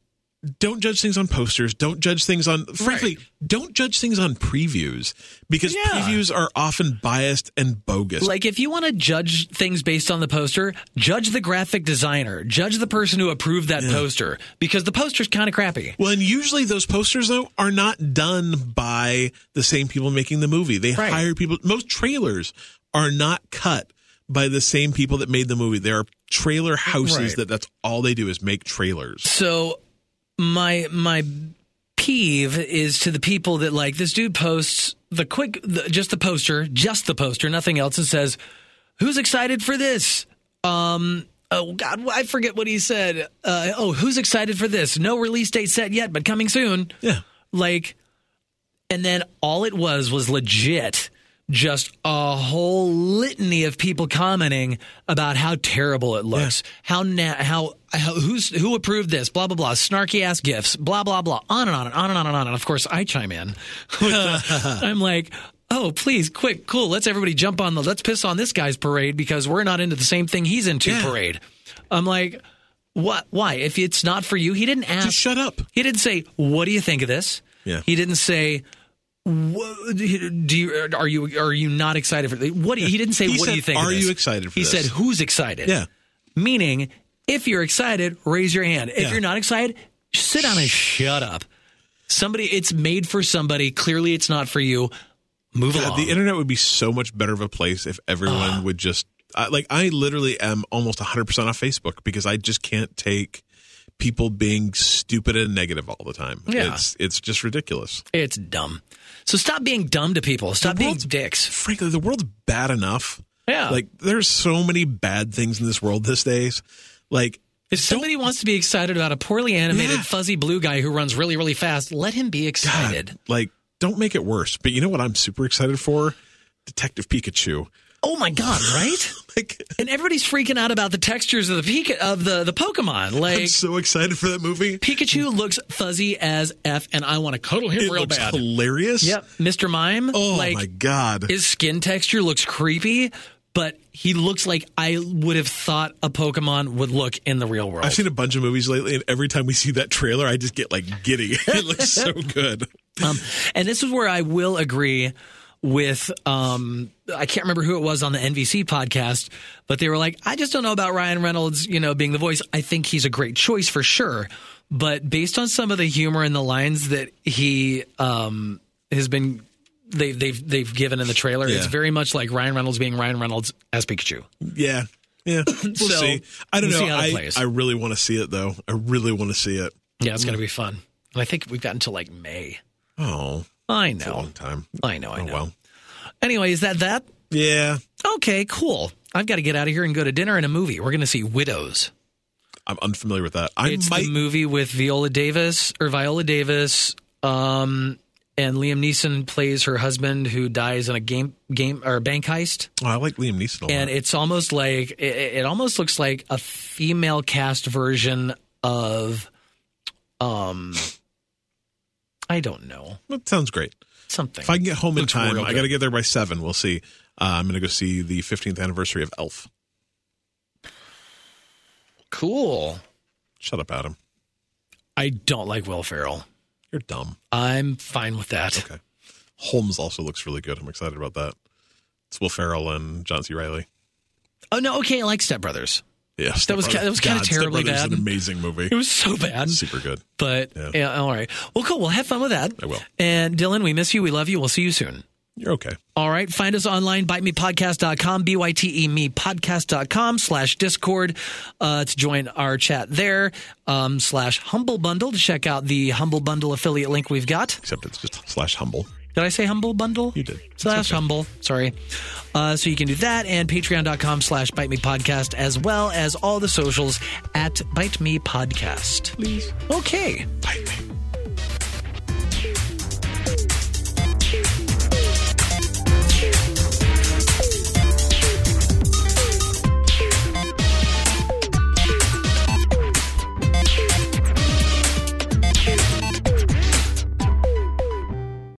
don't judge things on posters. Don't judge things on. Frankly, don't judge things on previews because Yeah. previews are often biased and bogus. Like, if you want to judge things based on the poster, judge the graphic designer, judge the person who approved that poster, because the poster's kind of crappy. well, and usually those posters though are not done by the same people making the movie. They Right. hire people. Most trailers are not cut by the same people that made the movie. There are trailer houses Right. that that's all they do is make trailers. So, my my peeve is to the people that like this dude posts the quick, the, just the poster, just the poster, nothing else, and says, "Who's excited for this?" Um. Oh God, I forget what he said. Uh, oh, who's excited for this? No release date set yet, but coming soon. Yeah. like and then all it was was legit just a whole litany of people commenting about how terrible it looks. How na- how how who's who approved this? Blah blah blah. Snarky ass gifts. Blah blah blah. On and on and on and on and on. And of course i chime in. *laughs* I'm like oh please quick cool. Let's everybody jump on the let's piss on this guy's parade because we're not into the same thing he's into Yeah. parade. I'm like what why? If it's not for you he didn't ask. Just shut up. he didn't say, "What do you think of this?" Yeah. He didn't say, "What- "Do you uh, are you are you not excited for this?" What do you, he didn't say, He "What do you think?" "Are this?" you excited for he this? said, "Who's excited?" Yeah. Meaning, if you're excited, raise your hand. If Yeah. you're not excited, sit down and shut up. Somebody, it's made for somebody. Clearly, it's not for you. Move God, along. the internet would be so much better of a place if everyone would just I like. I literally am almost 100 percent off Facebook because I just can't take people being stupid and negative all the time. Yeah. It's it's just ridiculous. it's dumb. So stop being dumb to people. Stop being dicks. Frankly, the world's bad enough. Yeah. Like there's so many bad things in this world these days. Like If somebody wants to be excited about a poorly animated, Yeah. fuzzy blue guy who runs really, really fast, let him be God, excited. like don't make it worse. But you know what I'm super excited for? Detective Pikachu. Oh my god, right? *laughs* Like *laughs* and everybody's freaking out about the textures of the Pika- of the the Pokemon. I'm so excited for that movie. Pikachu looks fuzzy as f, and I want to cuddle him It real looks bad. hilarious. Yep, Mr. Mime. Oh like my god. his skin texture looks creepy, but he looks like I would have thought a Pokemon would look in the real world. I've seen a bunch of movies lately, and every time we see that trailer, I just get like giddy. *laughs* it looks so *laughs* good. Um, and this is where I will agree with um, I can't remember who it was on the NVC podcast, but they were like, I just don't know about Ryan Reynolds, you know, being the voice. I think he's a great choice for sure, but based on some of the humor and the lines that he um, has been. They, they've they've given in the trailer. Yeah. It's very much like Ryan Reynolds being Ryan Reynolds as Pikachu. Yeah, yeah. *clears throat* We'll So, see. I don't we'll know. I. I really want to see it though. I really want to see it. Yeah, it's going to be fun. And I think we've got until like May. Oh, I a know. long time. I know. I Oh know. well. Anyway, is that that? Yeah, Okay, cool. I've got to get out of here and go to dinner and a movie. We're going to see Widows. I'm unfamiliar with that. I It's might. the movie with Viola Davis or Viola Davis, um, and Liam Neeson plays her husband who dies in a game game or bank heist. oh, I like Liam Neeson a lot. And it's almost like it, it almost looks like a female cast version of, um, I don't know that sounds great. something. If I can get home in Looks time, I got to get there by seven. We'll see. Uh, I'm going to go see the 15th anniversary of Elf. cool. Shut up, Adam. I don't like Will Ferrell. You're dumb. I'm fine with that. Okay. Holmes also looks really good. I'm excited about that. It's Will Ferrell and John C. Reilly. Oh no, okay, I like Step Brothers. Yeah, That was that was God, Step terribly bad. an amazing movie. It was so bad. Super good. But Yeah. yeah. all right. Well, cool. Well, have fun with that. I will. And Dylan, we miss you. We love you. We'll see you soon. You're okay. All right. Find us online, bytemepodcast.com, B-Y-T-E me podcast.com slash discord, uh, to join our chat there, um, slash humble bundle to check out the humble bundle affiliate link we've got. Except it's just slash humble. Did I say humble bundle? You did. Slash okay. humble. Sorry. Uh, so you can do that and patreon.com slash bite me podcast as well as all the socials at bite me podcast. Please. Okay. Bite me.